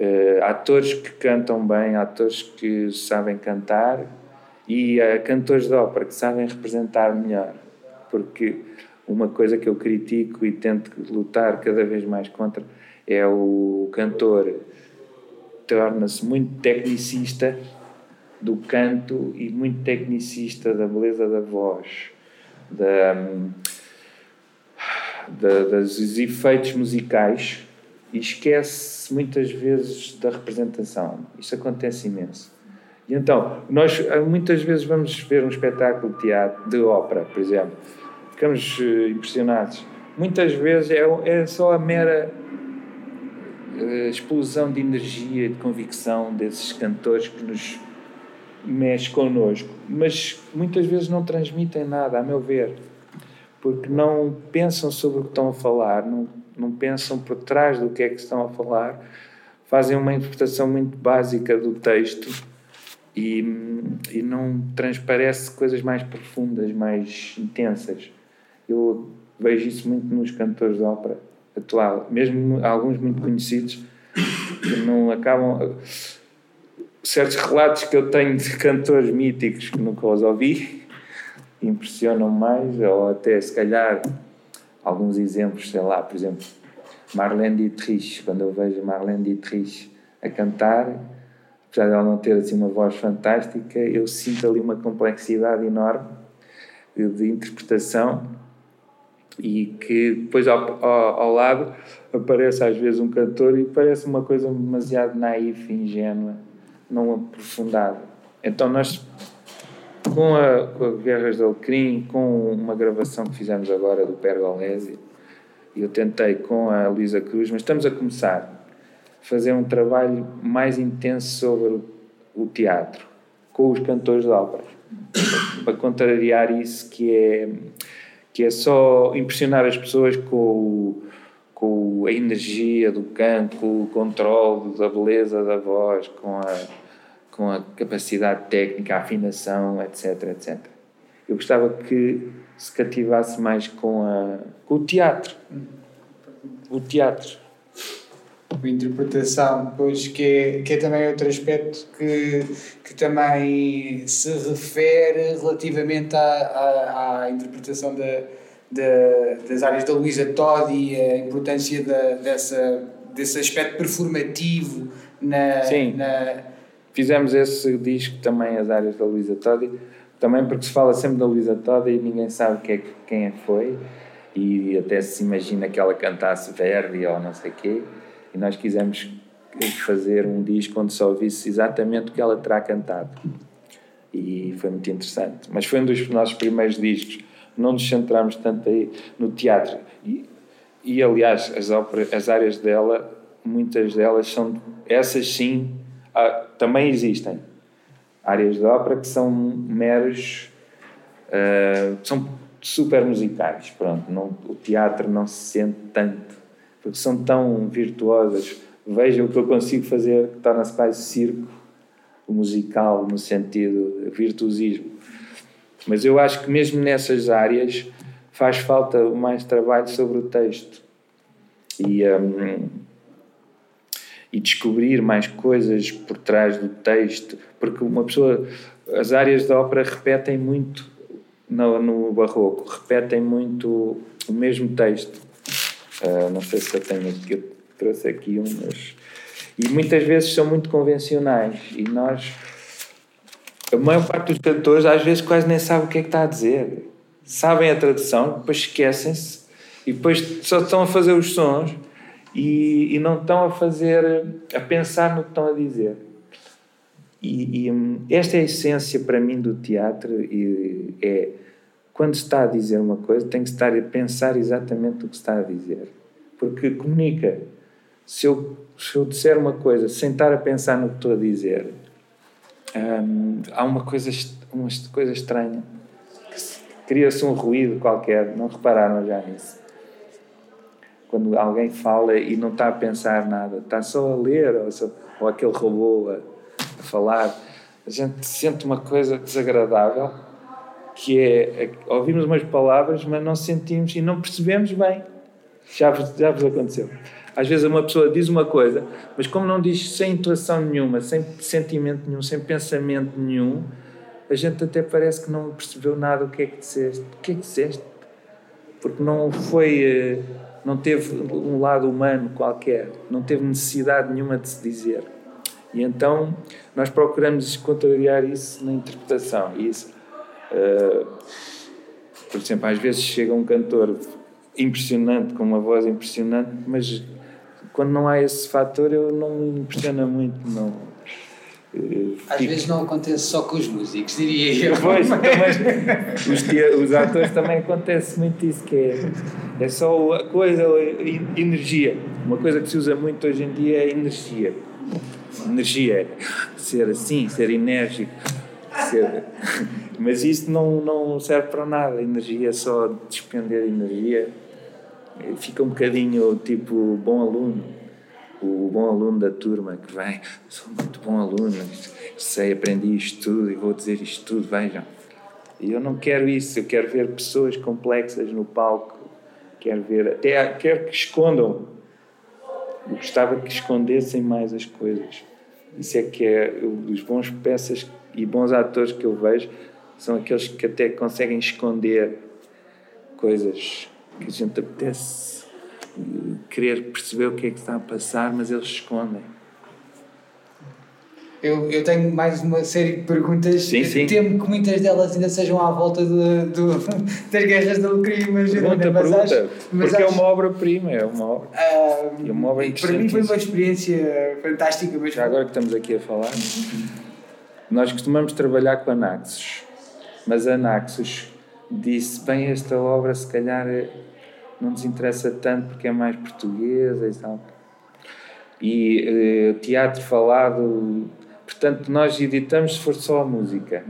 uh, atores que cantam bem, atores que sabem cantar e uh, cantores de ópera que sabem representar melhor. Porque uma coisa que eu critico e tento lutar cada vez mais contra é o cantor torna-se muito tecnicista do canto e muito tecnicista da beleza da voz, da, da, dos efeitos musicais e esquece muitas vezes da representação. Isso acontece imenso. E então, nós muitas vezes vamos ver um espetáculo de teatro, de ópera, por exemplo, ficamos eh, impressionados. Muitas vezes é, é só a mera uh, explosão de energia e de convicção desses cantores que nos mexe connosco, mas muitas vezes não transmitem nada, a meu ver, porque não pensam sobre o que estão a falar, não, não pensam por trás do que é que estão a falar, fazem uma interpretação muito básica do texto e, e não transparece coisas mais profundas, mais intensas. Eu vejo isso muito nos cantores de ópera atual, mesmo alguns muito conhecidos que não acabam. Certos relatos que eu tenho de cantores míticos que nunca os ouvi impressionam mais, ou até se calhar alguns exemplos, sei lá, por exemplo, Marlene Dietrich, quando eu vejo Marlene Dietrich a cantar, apesar de ela não ter assim uma voz fantástica, eu sinto ali uma complexidade enorme de interpretação e que depois ao, ao, ao, lado aparece às vezes um cantor e parece uma coisa demasiado naif, ingênua, não aprofundada. Então nós, com a, com a Guerras de Alecrim, com uma gravação que fizemos agora do Pergolesi, eu tentei com a Luísa Cruz, mas estamos a começar a fazer um trabalho mais intenso sobre o teatro, com os cantores de ópera, para contrariar isso que é que é só impressionar as pessoas com, com a energia do canto, com o controle da beleza da voz, com a, com a capacidade técnica, a afinação, etc, etc. Eu gostava que se cativasse mais com, a, com o teatro. O teatro. A interpretação, pois que é, que é também outro aspecto que, que também se refere relativamente à, à, à interpretação da, da, das áreas da Luísa Todd e a importância da, dessa, desse aspecto performativo na, Sim. na... Fizemos esse disco também, as áreas da Luísa Todd, também porque se fala sempre da Luísa Todd e ninguém sabe é, quem é foi e até se imagina que ela cantasse Verdi ou não sei quê e nós quisemos fazer um disco onde só ouvisse exatamente o que ela terá cantado. E foi muito interessante. Mas foi um dos nossos primeiros discos. Não nos centramos tanto aí no teatro. E, e aliás, as, óperas, as áreas dela, muitas delas são, essas sim, ah, também existem. Áreas de ópera que são meros. Uh, são super musicais. Pronto, não, o teatro não se sente tanto porque são tão virtuosas. Veja o que eu consigo fazer, que torna-se quase circo, musical, no sentido virtuosismo. Mas eu acho que mesmo nessas áreas faz falta mais trabalho sobre o texto. E, um, e descobrir mais coisas por trás do texto, porque uma pessoa, as áreas da ópera repetem muito no, no barroco, repetem muito o mesmo texto. Uh, não sei se eu tenho aqui, eu trouxe aqui um, mas. E muitas vezes são muito convencionais e nós. A maior parte dos cantores às vezes quase nem sabe o que é que está a dizer. Sabem a tradução, depois esquecem-se e depois só estão a fazer os sons e, e não estão a fazer, a pensar no que estão a dizer. E, e hum, esta é a essência para mim do teatro e é quando se está a dizer uma coisa tem que estar a pensar exatamente o que está a dizer. Porque comunica. Se eu, se eu disser uma coisa sem estar a pensar no que estou a dizer hum, há uma coisa uma coisa estranha. Cria-se um ruído qualquer. Não repararam já nisso quando alguém fala e não está a pensar nada, está só a ler, ou, só, ou aquele robô a, a, falar, a gente sente uma coisa desagradável que é, é ouvimos umas palavras, mas não sentimos e não percebemos bem. Já já vos aconteceu. Às vezes uma pessoa diz uma coisa, mas como não diz sem intuação nenhuma, sem sentimento nenhum, sem pensamento nenhum, a gente até parece que não percebeu nada o que é que disseste. O que é que disseste? Porque não foi eh, não teve um lado humano qualquer, não teve necessidade nenhuma de se dizer. E então nós procuramos contrariar isso na interpretação. Isso, uh, por exemplo, às vezes chega um cantor impressionante, com uma voz impressionante, mas quando não há esse fator eu não me impressiona muito, não às Fico... vezes não acontece só com os músicos, diria eu. Pois, mas os, os atores também acontece muito isso, que é, é só a coisa, a energia. Uma coisa que se usa muito hoje em dia é energia. Energia, ser assim, ser enérgico. Ser... Mas isso não, não serve para nada. Energia é só despender energia. Fica um bocadinho tipo bom aluno o bom aluno da turma que vem, sou muito bom aluno, sei, aprendi isto tudo e vou dizer isto tudo, vejam. E eu não quero isso, eu quero ver pessoas complexas no palco, quero ver, até quero que escondam. Eu gostava que escondessem mais as coisas. Isso é que é, os bons peças e bons atores que eu vejo são aqueles que até conseguem esconder coisas que a gente apetece querer perceber o que é que está a passar, mas eles escondem. Eu, eu tenho mais uma série de perguntas. Sim, sim. Temo que muitas delas ainda sejam à volta de, de das guerras da Ucrânia. Pergunta, mas pergunta. Acho, mas porque acho, é uma obra-prima, é uma obra. É uma obra para mim foi uma experiência fantástica. Mas... Já agora que estamos aqui a falar, nós costumamos trabalhar com a Naxos, mas a Naxos disse: bem, esta obra se calhar não nos interessa tanto porque é mais portuguesa e tal. E uh, teatro falado, portanto, nós editamos se for só a música.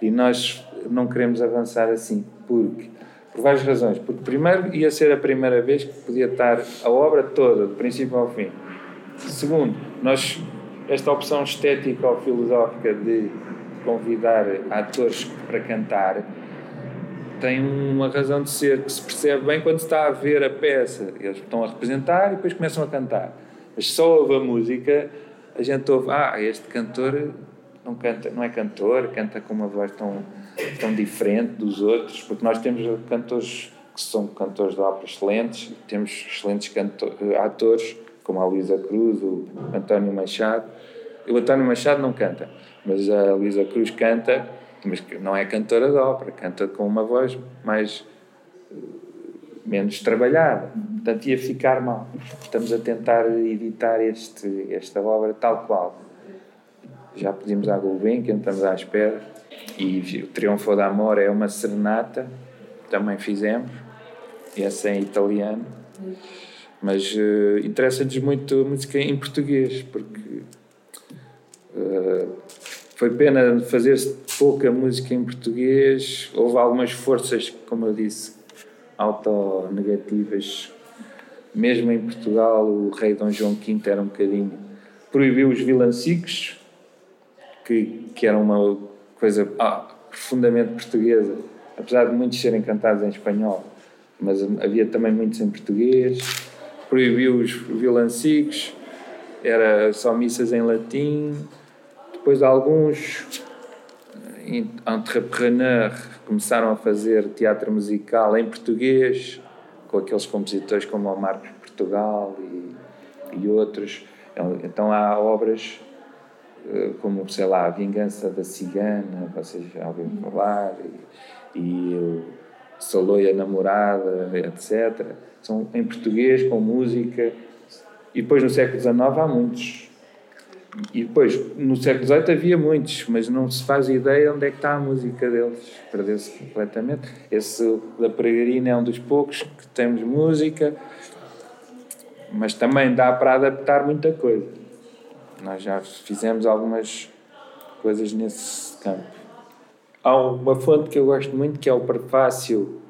E nós não queremos avançar assim, porque por várias razões. Porque, primeiro, ia ser a primeira vez que podia estar a obra toda, do princípio ao fim. Segundo, nós, esta opção estética ou filosófica de convidar atores para cantar tem uma razão de ser que se percebe bem quando se está a ver a peça. Eles estão a representar e depois começam a cantar. Mas só ouve a música, a gente ouve, ah, este cantor não canta, não é cantor, canta com uma voz tão, tão diferente dos outros, porque nós temos cantores que são cantores de ópera excelentes, temos excelentes cantor, atores, como a Luísa Cruz, o António Machado. O António Machado não canta, mas a Luísa Cruz canta mas não é cantora de ópera, canta com uma voz mais menos trabalhada, portanto ia ficar mal. Estamos a tentar editar este, esta obra tal qual. Já pedimos à Gulbenkian, estamos à espera, e o Triunfo da Amor é uma serenata, também fizemos, essa é em italiano, mas uh, interessa-nos muito a música em português, porque uh, foi pena fazer pouca música em português. Houve algumas forças, como eu disse, autonegativas. Mesmo em Portugal, o rei Dom João V era um bocadinho. proibiu os vilancicos, que, que era uma coisa ah, profundamente portuguesa, apesar de muitos serem cantados em espanhol, mas havia também muitos em português. Proibiu os vilancicos era só missas em latim. Depois alguns entrepreneurs começaram a fazer teatro musical em português, com aqueles compositores como o Marcos Portugal e, e outros. Então há obras eh, como, sei lá, A Vingança da Cigana, vocês já ouviram falar, e, e o Saloia Namorada, etc. São em português, com música. E depois no século XIX há muitos. E depois, no século XVIII havia muitos, mas não se faz ideia onde é que está a música deles. Perdeu-se completamente. Esse da Pregarina é um dos poucos que temos música, mas também dá para adaptar muita coisa. Nós já fizemos algumas coisas nesse campo. Há uma fonte que eu gosto muito que é o prefácio,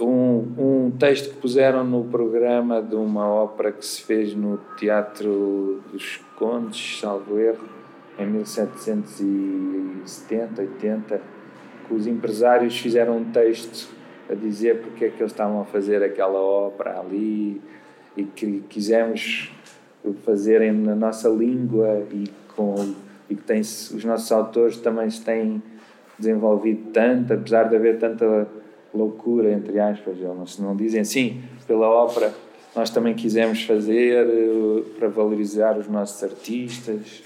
um, um texto que puseram no programa de uma ópera que se fez no Teatro dos Condes, salvo erro, em 1770, 80, que os empresários fizeram um texto a dizer porque é que eles estavam a fazer aquela ópera ali e que quisemos fazer na nossa língua e com e que tem os nossos autores também se têm desenvolvido tanto, apesar de haver tanta loucura, entre aspas, eles não dizem sim, pela ópera nós também quisemos fazer eh, para valorizar os nossos artistas,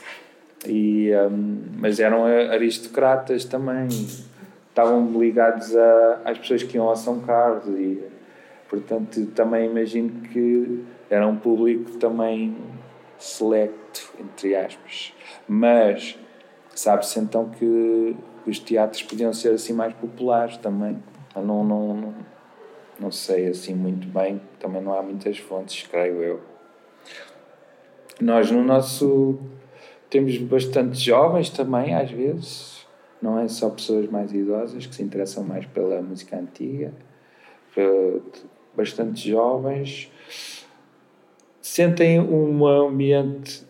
e, um, mas eram aristocratas também, estavam ligados a, às pessoas que iam a São Carlos e portanto também imagino que era um público também selecto, entre aspas, mas sabe-se então que os teatros podiam ser assim mais populares também. Não, não, não, não sei assim muito bem, também não há muitas fontes, creio eu. Nós no nosso temos bastante jovens também, às vezes, não é só pessoas mais idosas que se interessam mais pela música antiga, bastante jovens sentem um ambiente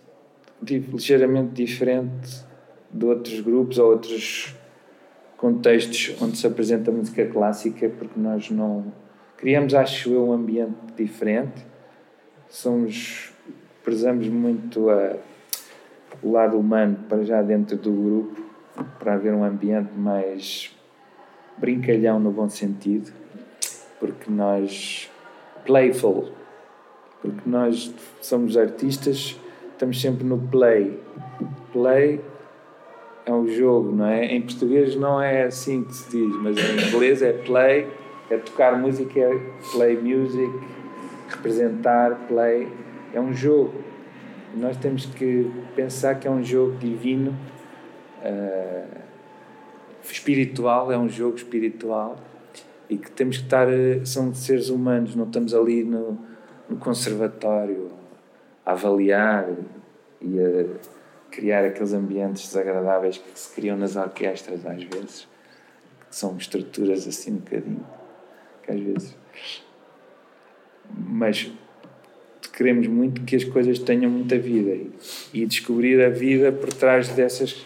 ligeiramente diferente de outros grupos ou outros contextos onde se apresenta música clássica, porque nós não criamos, acho eu, um ambiente diferente. Somos, prezamos muito a, o lado humano para já dentro do grupo, para haver um ambiente mais brincalhão no bom sentido, porque nós playful, porque nós somos artistas, estamos sempre no play. Play é um jogo, não é? Em português não é assim que se diz, mas em inglês é play, é tocar música, é play music, representar, play, é um jogo. Nós temos que pensar que é um jogo divino, uh, espiritual, é um jogo espiritual e que temos que estar, eh, são seres humanos, não estamos ali no, no conservatório a avaliar e a criar aqueles ambientes desagradáveis que se criam nas orquestras às vezes, que são estruturas assim um bocadinho, que às vezes. Mas queremos muito que as coisas tenham muita vida e, e descobrir a vida por trás dessas,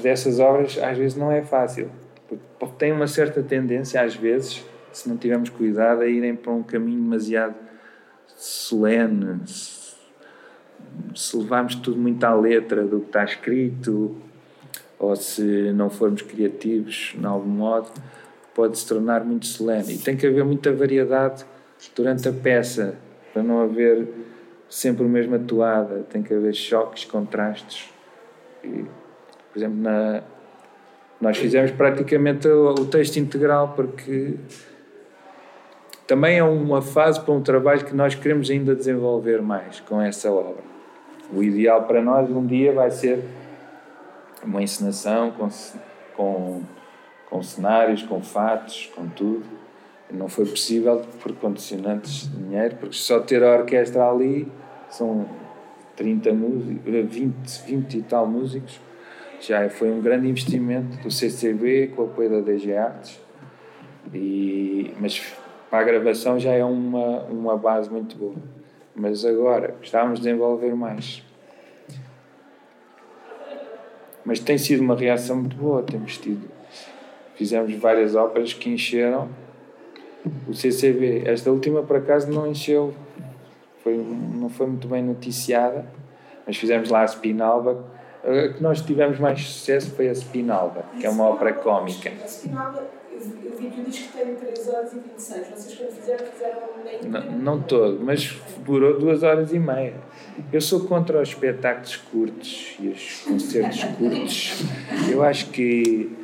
dessas obras às vezes não é fácil. Porque tem uma certa tendência, às vezes, se não tivermos cuidado, a irem para um caminho demasiado solene, se levarmos tudo muito à letra do que está escrito, ou se não formos criativos de algum modo, pode se tornar muito solene. E tem que haver muita variedade durante a peça, para não haver sempre a mesma toada, tem que haver choques, contrastes. E, por exemplo, na, nós fizemos praticamente o, o texto integral porque também é uma fase para um trabalho que nós queremos ainda desenvolver mais com essa obra. O ideal para nós um dia vai ser uma encenação com, com, com cenários, com fatos, com tudo. Não foi possível por condicionantes de dinheiro, porque só ter a orquestra ali são 30 músicos, 20, 20 e tal músicos. Já foi um grande investimento do CCB com o apoio da DG Artes. E, mas para a gravação já é uma, uma base muito boa. Mas agora gostávamos de desenvolver mais. Mas tem sido uma reação muito boa. Temos tido. Fizemos várias óperas que encheram o CCB. Esta última, por acaso, não encheu. foi, não foi muito bem noticiada, mas fizemos lá a Spinalba. A que nós tivemos mais sucesso foi a Spinalba, que é uma ópera cómica. A Spinalba, eu vi que o disco tem 3 horas e 26. Vocês, quando fizeram, fizeram meio. Não, não todo, mas durou 2 horas e meia. Eu sou contra os espetáculos curtos e os concertos curtos. Eu acho que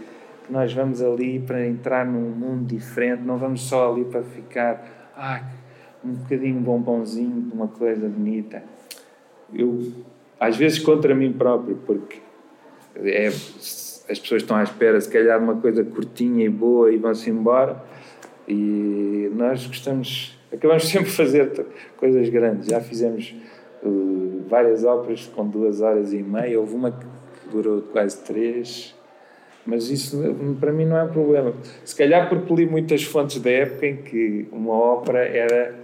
nós vamos ali para entrar num mundo diferente, não vamos só ali para ficar ah, um bocadinho bombonzinho, uma coisa bonita. Eu, às vezes, contra mim próprio, porque é, as pessoas estão à espera, se calhar, de uma coisa curtinha e boa e vão-se embora. E nós gostamos, acabamos sempre de fazer coisas grandes. Já fizemos uh, várias óperas com duas horas e meia, houve uma que durou quase três mas isso para mim não é um problema. Se calhar porque li muitas fontes da época em que uma ópera era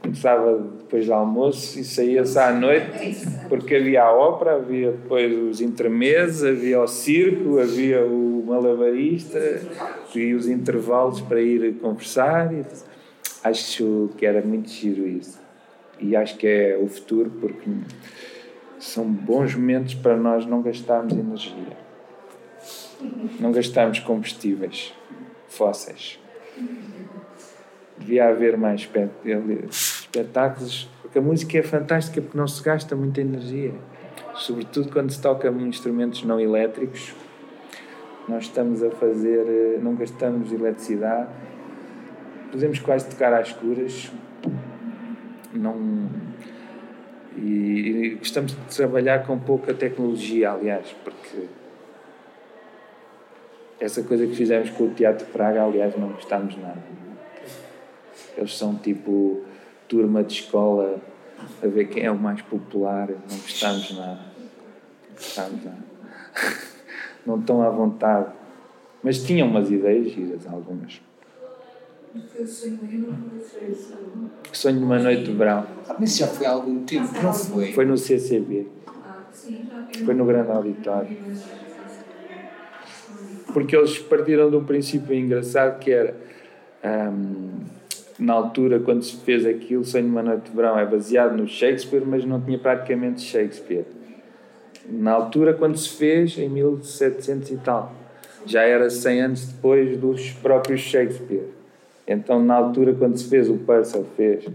começava depois do almoço e saía-se à noite, porque havia a ópera, havia depois os intermeses, havia o circo, havia o malabarista e os intervalos para ir conversar. Acho que era muito giro isso. E acho que é o futuro porque são bons momentos para nós não gastarmos energia não gastamos combustíveis fósseis. Devia haver mais espetáculos, porque a música é fantástica porque não se gasta muita energia, sobretudo quando se toca instrumentos não elétricos. Nós estamos a fazer, não gastamos eletricidade, podemos quase tocar às escuras, não e, e gostamos de trabalhar com pouca tecnologia, aliás, porque essa coisa que fizemos com o Teatro Praga, aliás, não gostámos nada. Eles são tipo turma de escola a ver quem é o mais popular, não gostámos nada. Não gostámos nada. Não estão à vontade. Mas tinham umas ideias giras, algumas. Sonho de uma noite de verão. Ah, mas já foi há algum tempo, não foi? Foi no CCB. Foi no grande auditório porque eles partiram de um princípio engraçado que era um, na altura quando se fez aquilo Sonho de uma Noite de Verão é baseado no Shakespeare mas não tinha praticamente Shakespeare na altura quando se fez em 1700 e tal já era 100 anos depois dos próprios Shakespeare então na altura quando se fez o Purcell fez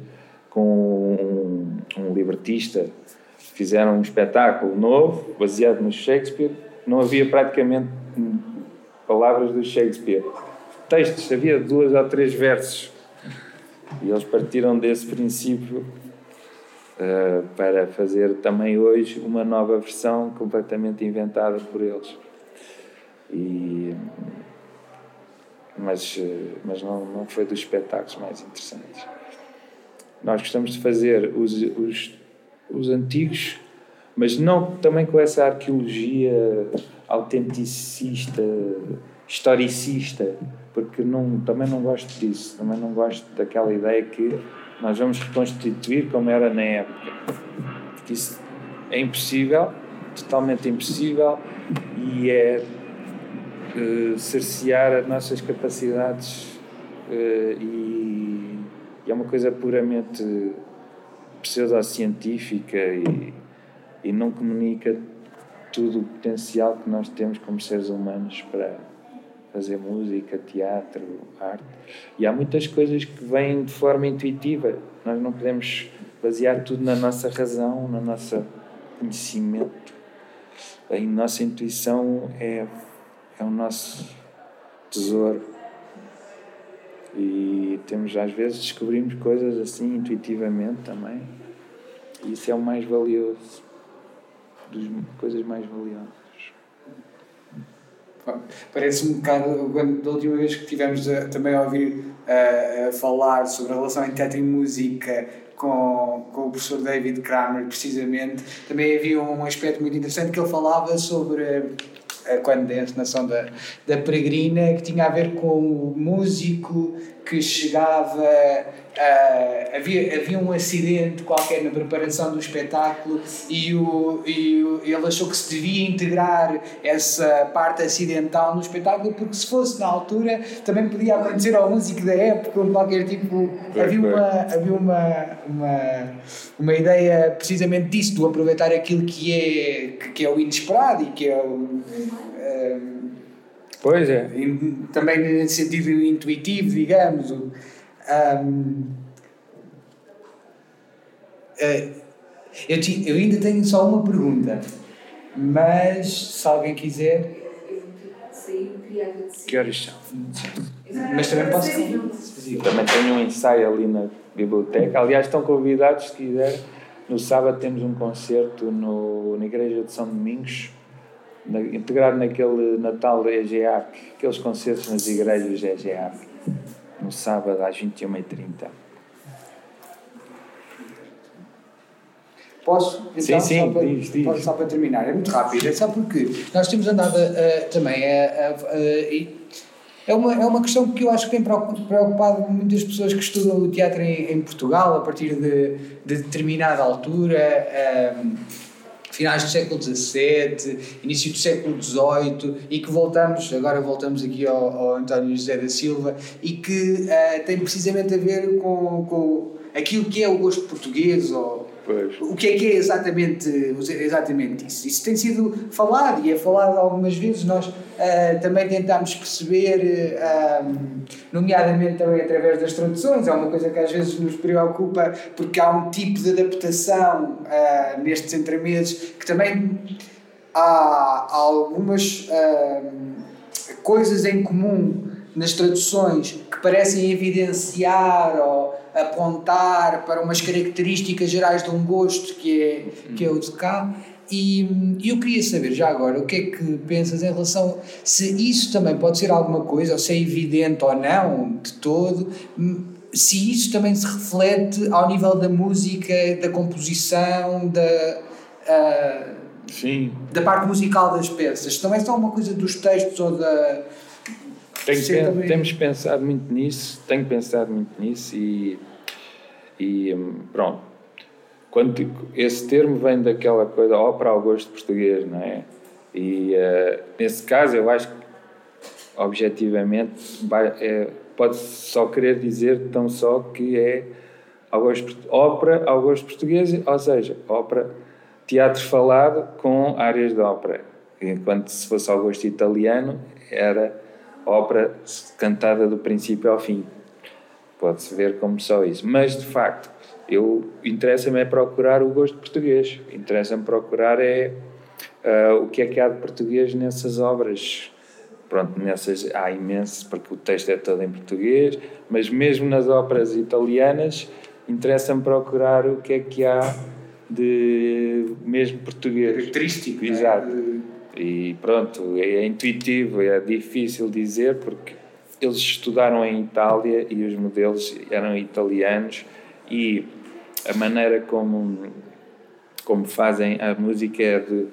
com um, um libertista fizeram um espetáculo novo baseado no Shakespeare não havia praticamente palavras do Shakespeare. Textos, havia duas ou três versos. E eles partiram desse princípio uh, para fazer também hoje uma nova versão completamente inventada por eles. E, mas eh, mas não, não foi dos espetáculos mais interessantes. Nós gostamos de fazer os, os, os antigos, mas não também com essa arqueologia autenticista, historicista, porque não, também não gosto disso, também não gosto daquela ideia que nós vamos reconstituir como era na época. Porque isso é impossível, totalmente impossível, e é uh, cercear as nossas capacidades uh, e, e, é uma coisa puramente pseudocientífica e, e não comunica tudo o potencial que nós temos como seres humanos para fazer música, teatro, arte. E há muitas coisas que vêm de forma intuitiva. Nós não podemos basear tudo na nossa razão, no nosso conhecimento. A nossa intuição é, é o nosso tesouro. E temos, às vezes, descobrimos coisas assim intuitivamente também. E isso é o mais valioso das coisas mais valiosas. Parece um bocado, quando, da última vez que tivemos a, também a ouvir a, a falar sobre a relação entre teatro e música com, com o professor David Kramer, precisamente, também havia um aspecto muito interessante que ele falava sobre quando a encenação da, da Peregrina, que tinha a ver com o músico que chegava. Uh, havia, havia um acidente qualquer na preparação do espetáculo e, o, e o, ele achou que se devia integrar essa parte acidental no espetáculo, porque se fosse na altura também podia acontecer ao músico da época, ou qualquer tipo. Havia uma, havia uma, uma, uma ideia precisamente disso, de aproveitar aquilo que é, que é o inesperado e que é o. Uh, Pois é. Também nesse sentido intuitivo, digamos. Um, uh, eu, te, eu ainda tenho só uma pergunta, mas se alguém quiser. Que horas são? Mas também posso. Também tenho um ensaio ali na biblioteca. Aliás, estão convidados, se quiser. No sábado temos um concerto no, na Igreja de São Domingos na, integrado naquele Natal EGEAC, aqueles concertos nas igrejas EGEAC, no sábado às 21h30. Posso? Então, sim, sim, só para, diz, diz. Só para terminar, é muito rápido, é só porque nós temos andado uh, também a, a, a, é uma, é uma questão que eu acho que tem preocupado muitas pessoas que estudam o teatro em, em Portugal a partir de, de determinada altura. Um, finais do século XVII, início do século XVIII, e que voltamos, agora voltamos aqui ao, ao António José da Silva, e que uh, tem precisamente a ver com, com aquilo que é o gosto português, ou Pois. O que é que é exatamente, exatamente isso? Isso tem sido falado e é falado algumas vezes. Nós uh, também tentamos perceber, uh, nomeadamente também através das traduções, é uma coisa que às vezes nos preocupa porque há um tipo de adaptação uh, nestes entremeses que também há, há algumas coisas em comum nas traduções que parecem evidenciar ou apontar para umas características gerais de um gosto que é, que é o de cá. E eu queria saber já agora o que é que pensas em relação se isso também pode ser alguma coisa, ou se é evidente ou não, de todo, se isso também se reflete ao nível da música, da composição, da. Uh, Sim. Da parte musical das peças. Também é só uma coisa dos textos ou da. Tenho, temos pensado muito nisso, tenho pensado muito nisso e e hum, pronto. Quando, esse termo vem daquela coisa, ópera ao gosto português, não é? E uh, nesse caso eu acho que, objetivamente, é, pode só querer dizer tão só que é ao gosto, ópera ao gosto português, ou seja, ópera, teatro falado com áreas de ópera. Enquanto se fosse ao gosto italiano, era ópera cantada do princípio ao fim. Pode-se ver como só isso. Mas, de facto, eu interessa-me é procurar o gosto português. Interessa-me procurar é uh, o que é que há de português nessas obras. Pronto, nessas há imenso, porque o texto é todo em português, mas mesmo nas óperas italianas, interessa-me procurar o que é que há de mesmo português. Característico. É? Exato. É? E pronto, é intuitivo, é difícil dizer, porque eles estudaram em Itália e os modelos eram italianos e a maneira como como fazem a música é de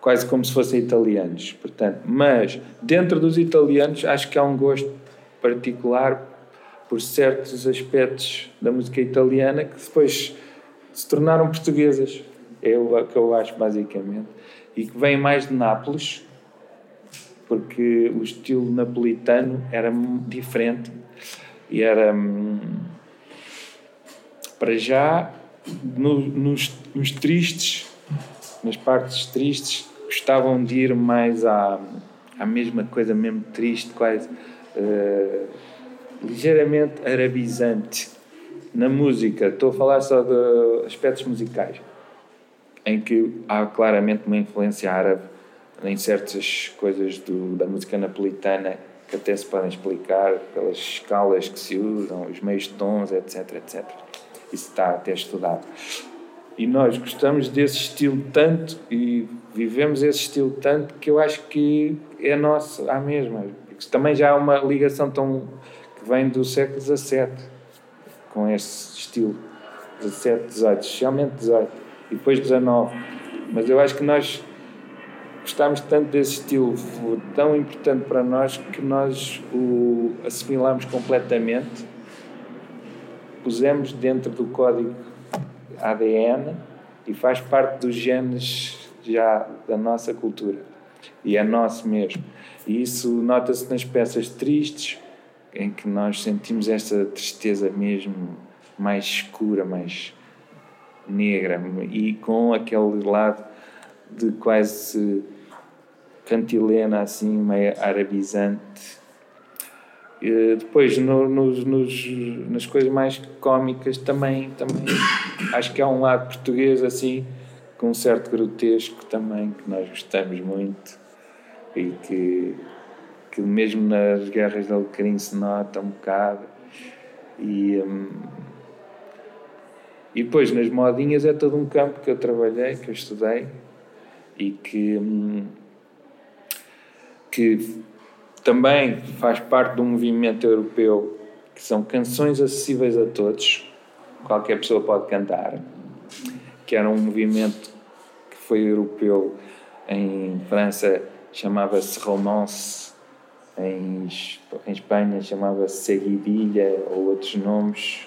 quase como se fossem italianos portanto mas dentro dos italianos acho que há um gosto particular por certos aspectos da música italiana que depois se tornaram portuguesas é o que eu acho basicamente e que vem mais de Nápoles porque o estilo napolitano era diferente e era hum, para já no, nos, nos, tristes nas partes tristes gostavam de ir mais à, à mesma coisa mesmo triste quase uh, ligeiramente arabizante na música estou a falar só de aspectos musicais em que há claramente uma influência árabe em certas coisas do, da música napolitana que até se podem explicar pelas escalas que se usam, os meios tons, etc, etc. Isso está até estudado. E nós gostamos desse estilo tanto e vivemos esse estilo tanto que eu acho que é nosso à mesma. Porque também já há uma ligação tão que vem do século XVII com esse estilo. 17, 18, especialmente 18 e depois 19. Mas eu acho que nós gostámos tanto desse estilo, tão importante para nós que nós o assimilámos completamente, pusemos dentro do código ADN e faz parte dos genes já da nossa cultura e é nosso mesmo. E isso nota-se nas peças tristes, em que nós sentimos essa tristeza mesmo mais escura, mais negra e com aquele lado de quase cantilena assim meio arabizante depois no, nos, nos, nas coisas mais cómicas também também acho que há um lado português assim com um certo grotesco também que nós gostamos muito e que que mesmo nas guerras de Alecrim se nota um bocado. E hum, e depois nas modinhas é todo um campo que eu trabalhei, que eu estudei e que, hum, que também faz parte de um movimento europeu que são canções acessíveis a todos, qualquer pessoa pode cantar, que era um movimento que foi europeu em França chamava-se romance, em, em Espanha chamava-se seguidilha ou outros nomes.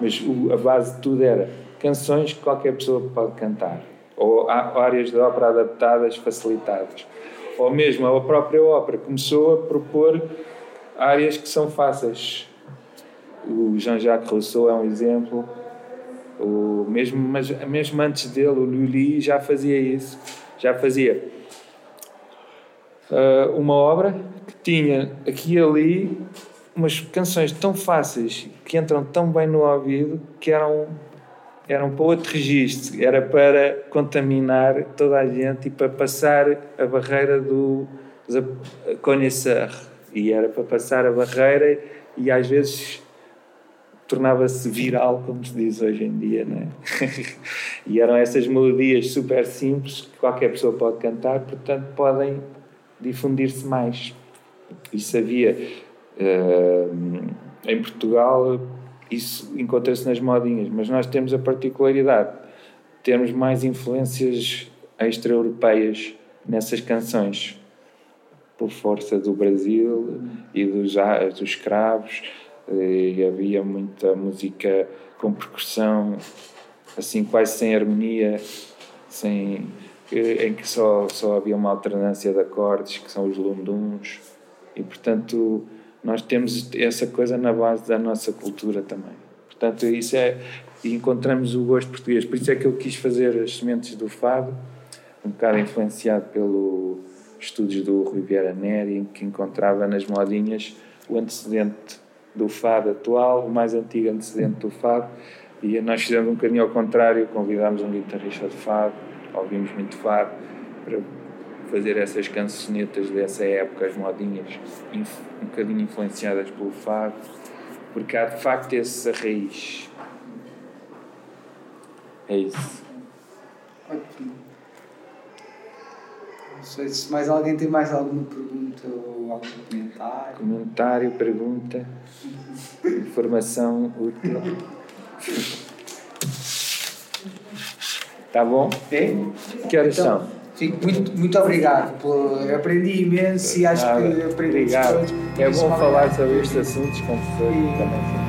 Mas o, a base de tudo era canções que qualquer pessoa pode cantar, ou áreas de ópera adaptadas, facilitadas. Ou mesmo a própria ópera começou a propor áreas que são fáceis. O Jean-Jacques Rousseau é um exemplo. O mesmo, mas mesmo antes dele, o Lully já fazia isso. Já fazia uh, uma obra que tinha aqui e ali umas canções tão fáceis que entram tão bem no ouvido que eram eram para outro registro, era para contaminar toda a gente e para passar a barreira do conhecer e era para passar a barreira e às vezes tornava-se viral, como se diz hoje em dia, não é? e eram essas melodias super simples que qualquer pessoa pode cantar, portanto podem difundir-se mais. Isso havia Uh, em Portugal isso encontra-se nas modinhas, mas nós temos a particularidade de termos mais influências extra-europeias nessas canções, por força do Brasil e dos, dos escravos, e havia muita música com percussão, assim quase sem harmonia, sem, em que só, só havia uma alternância de acordes, que são os lunduns, e portanto nós temos essa coisa na base da nossa cultura também. Portanto, isso é. Encontramos o gosto português. Por isso é que eu quis fazer as sementes do fado, um bocado influenciado pelo estudos do Rui Vieira Neri, que encontrava nas modinhas o antecedente do fado atual, o mais antigo antecedente do fado, e nós fizemos um bocadinho ao contrário, convidámos um guitarrista de fado, ouvimos muito fado, para fazer essas cançonetas dessa época, as modinhas, um bocadinho influenciadas pelo fado, porque há de facto essa raiz. É isso. Ótimo. Não sei se mais alguém tem mais alguma pergunta ou algum comentário. Comentário, pergunta, informação útil. Tá bom? É? Que horas então, são? Fico muito, muito obrigado. Por, aprendi imenso e acho Nada. que aprendi Obrigado. É bom falar sobre estes assuntos com pessoas que também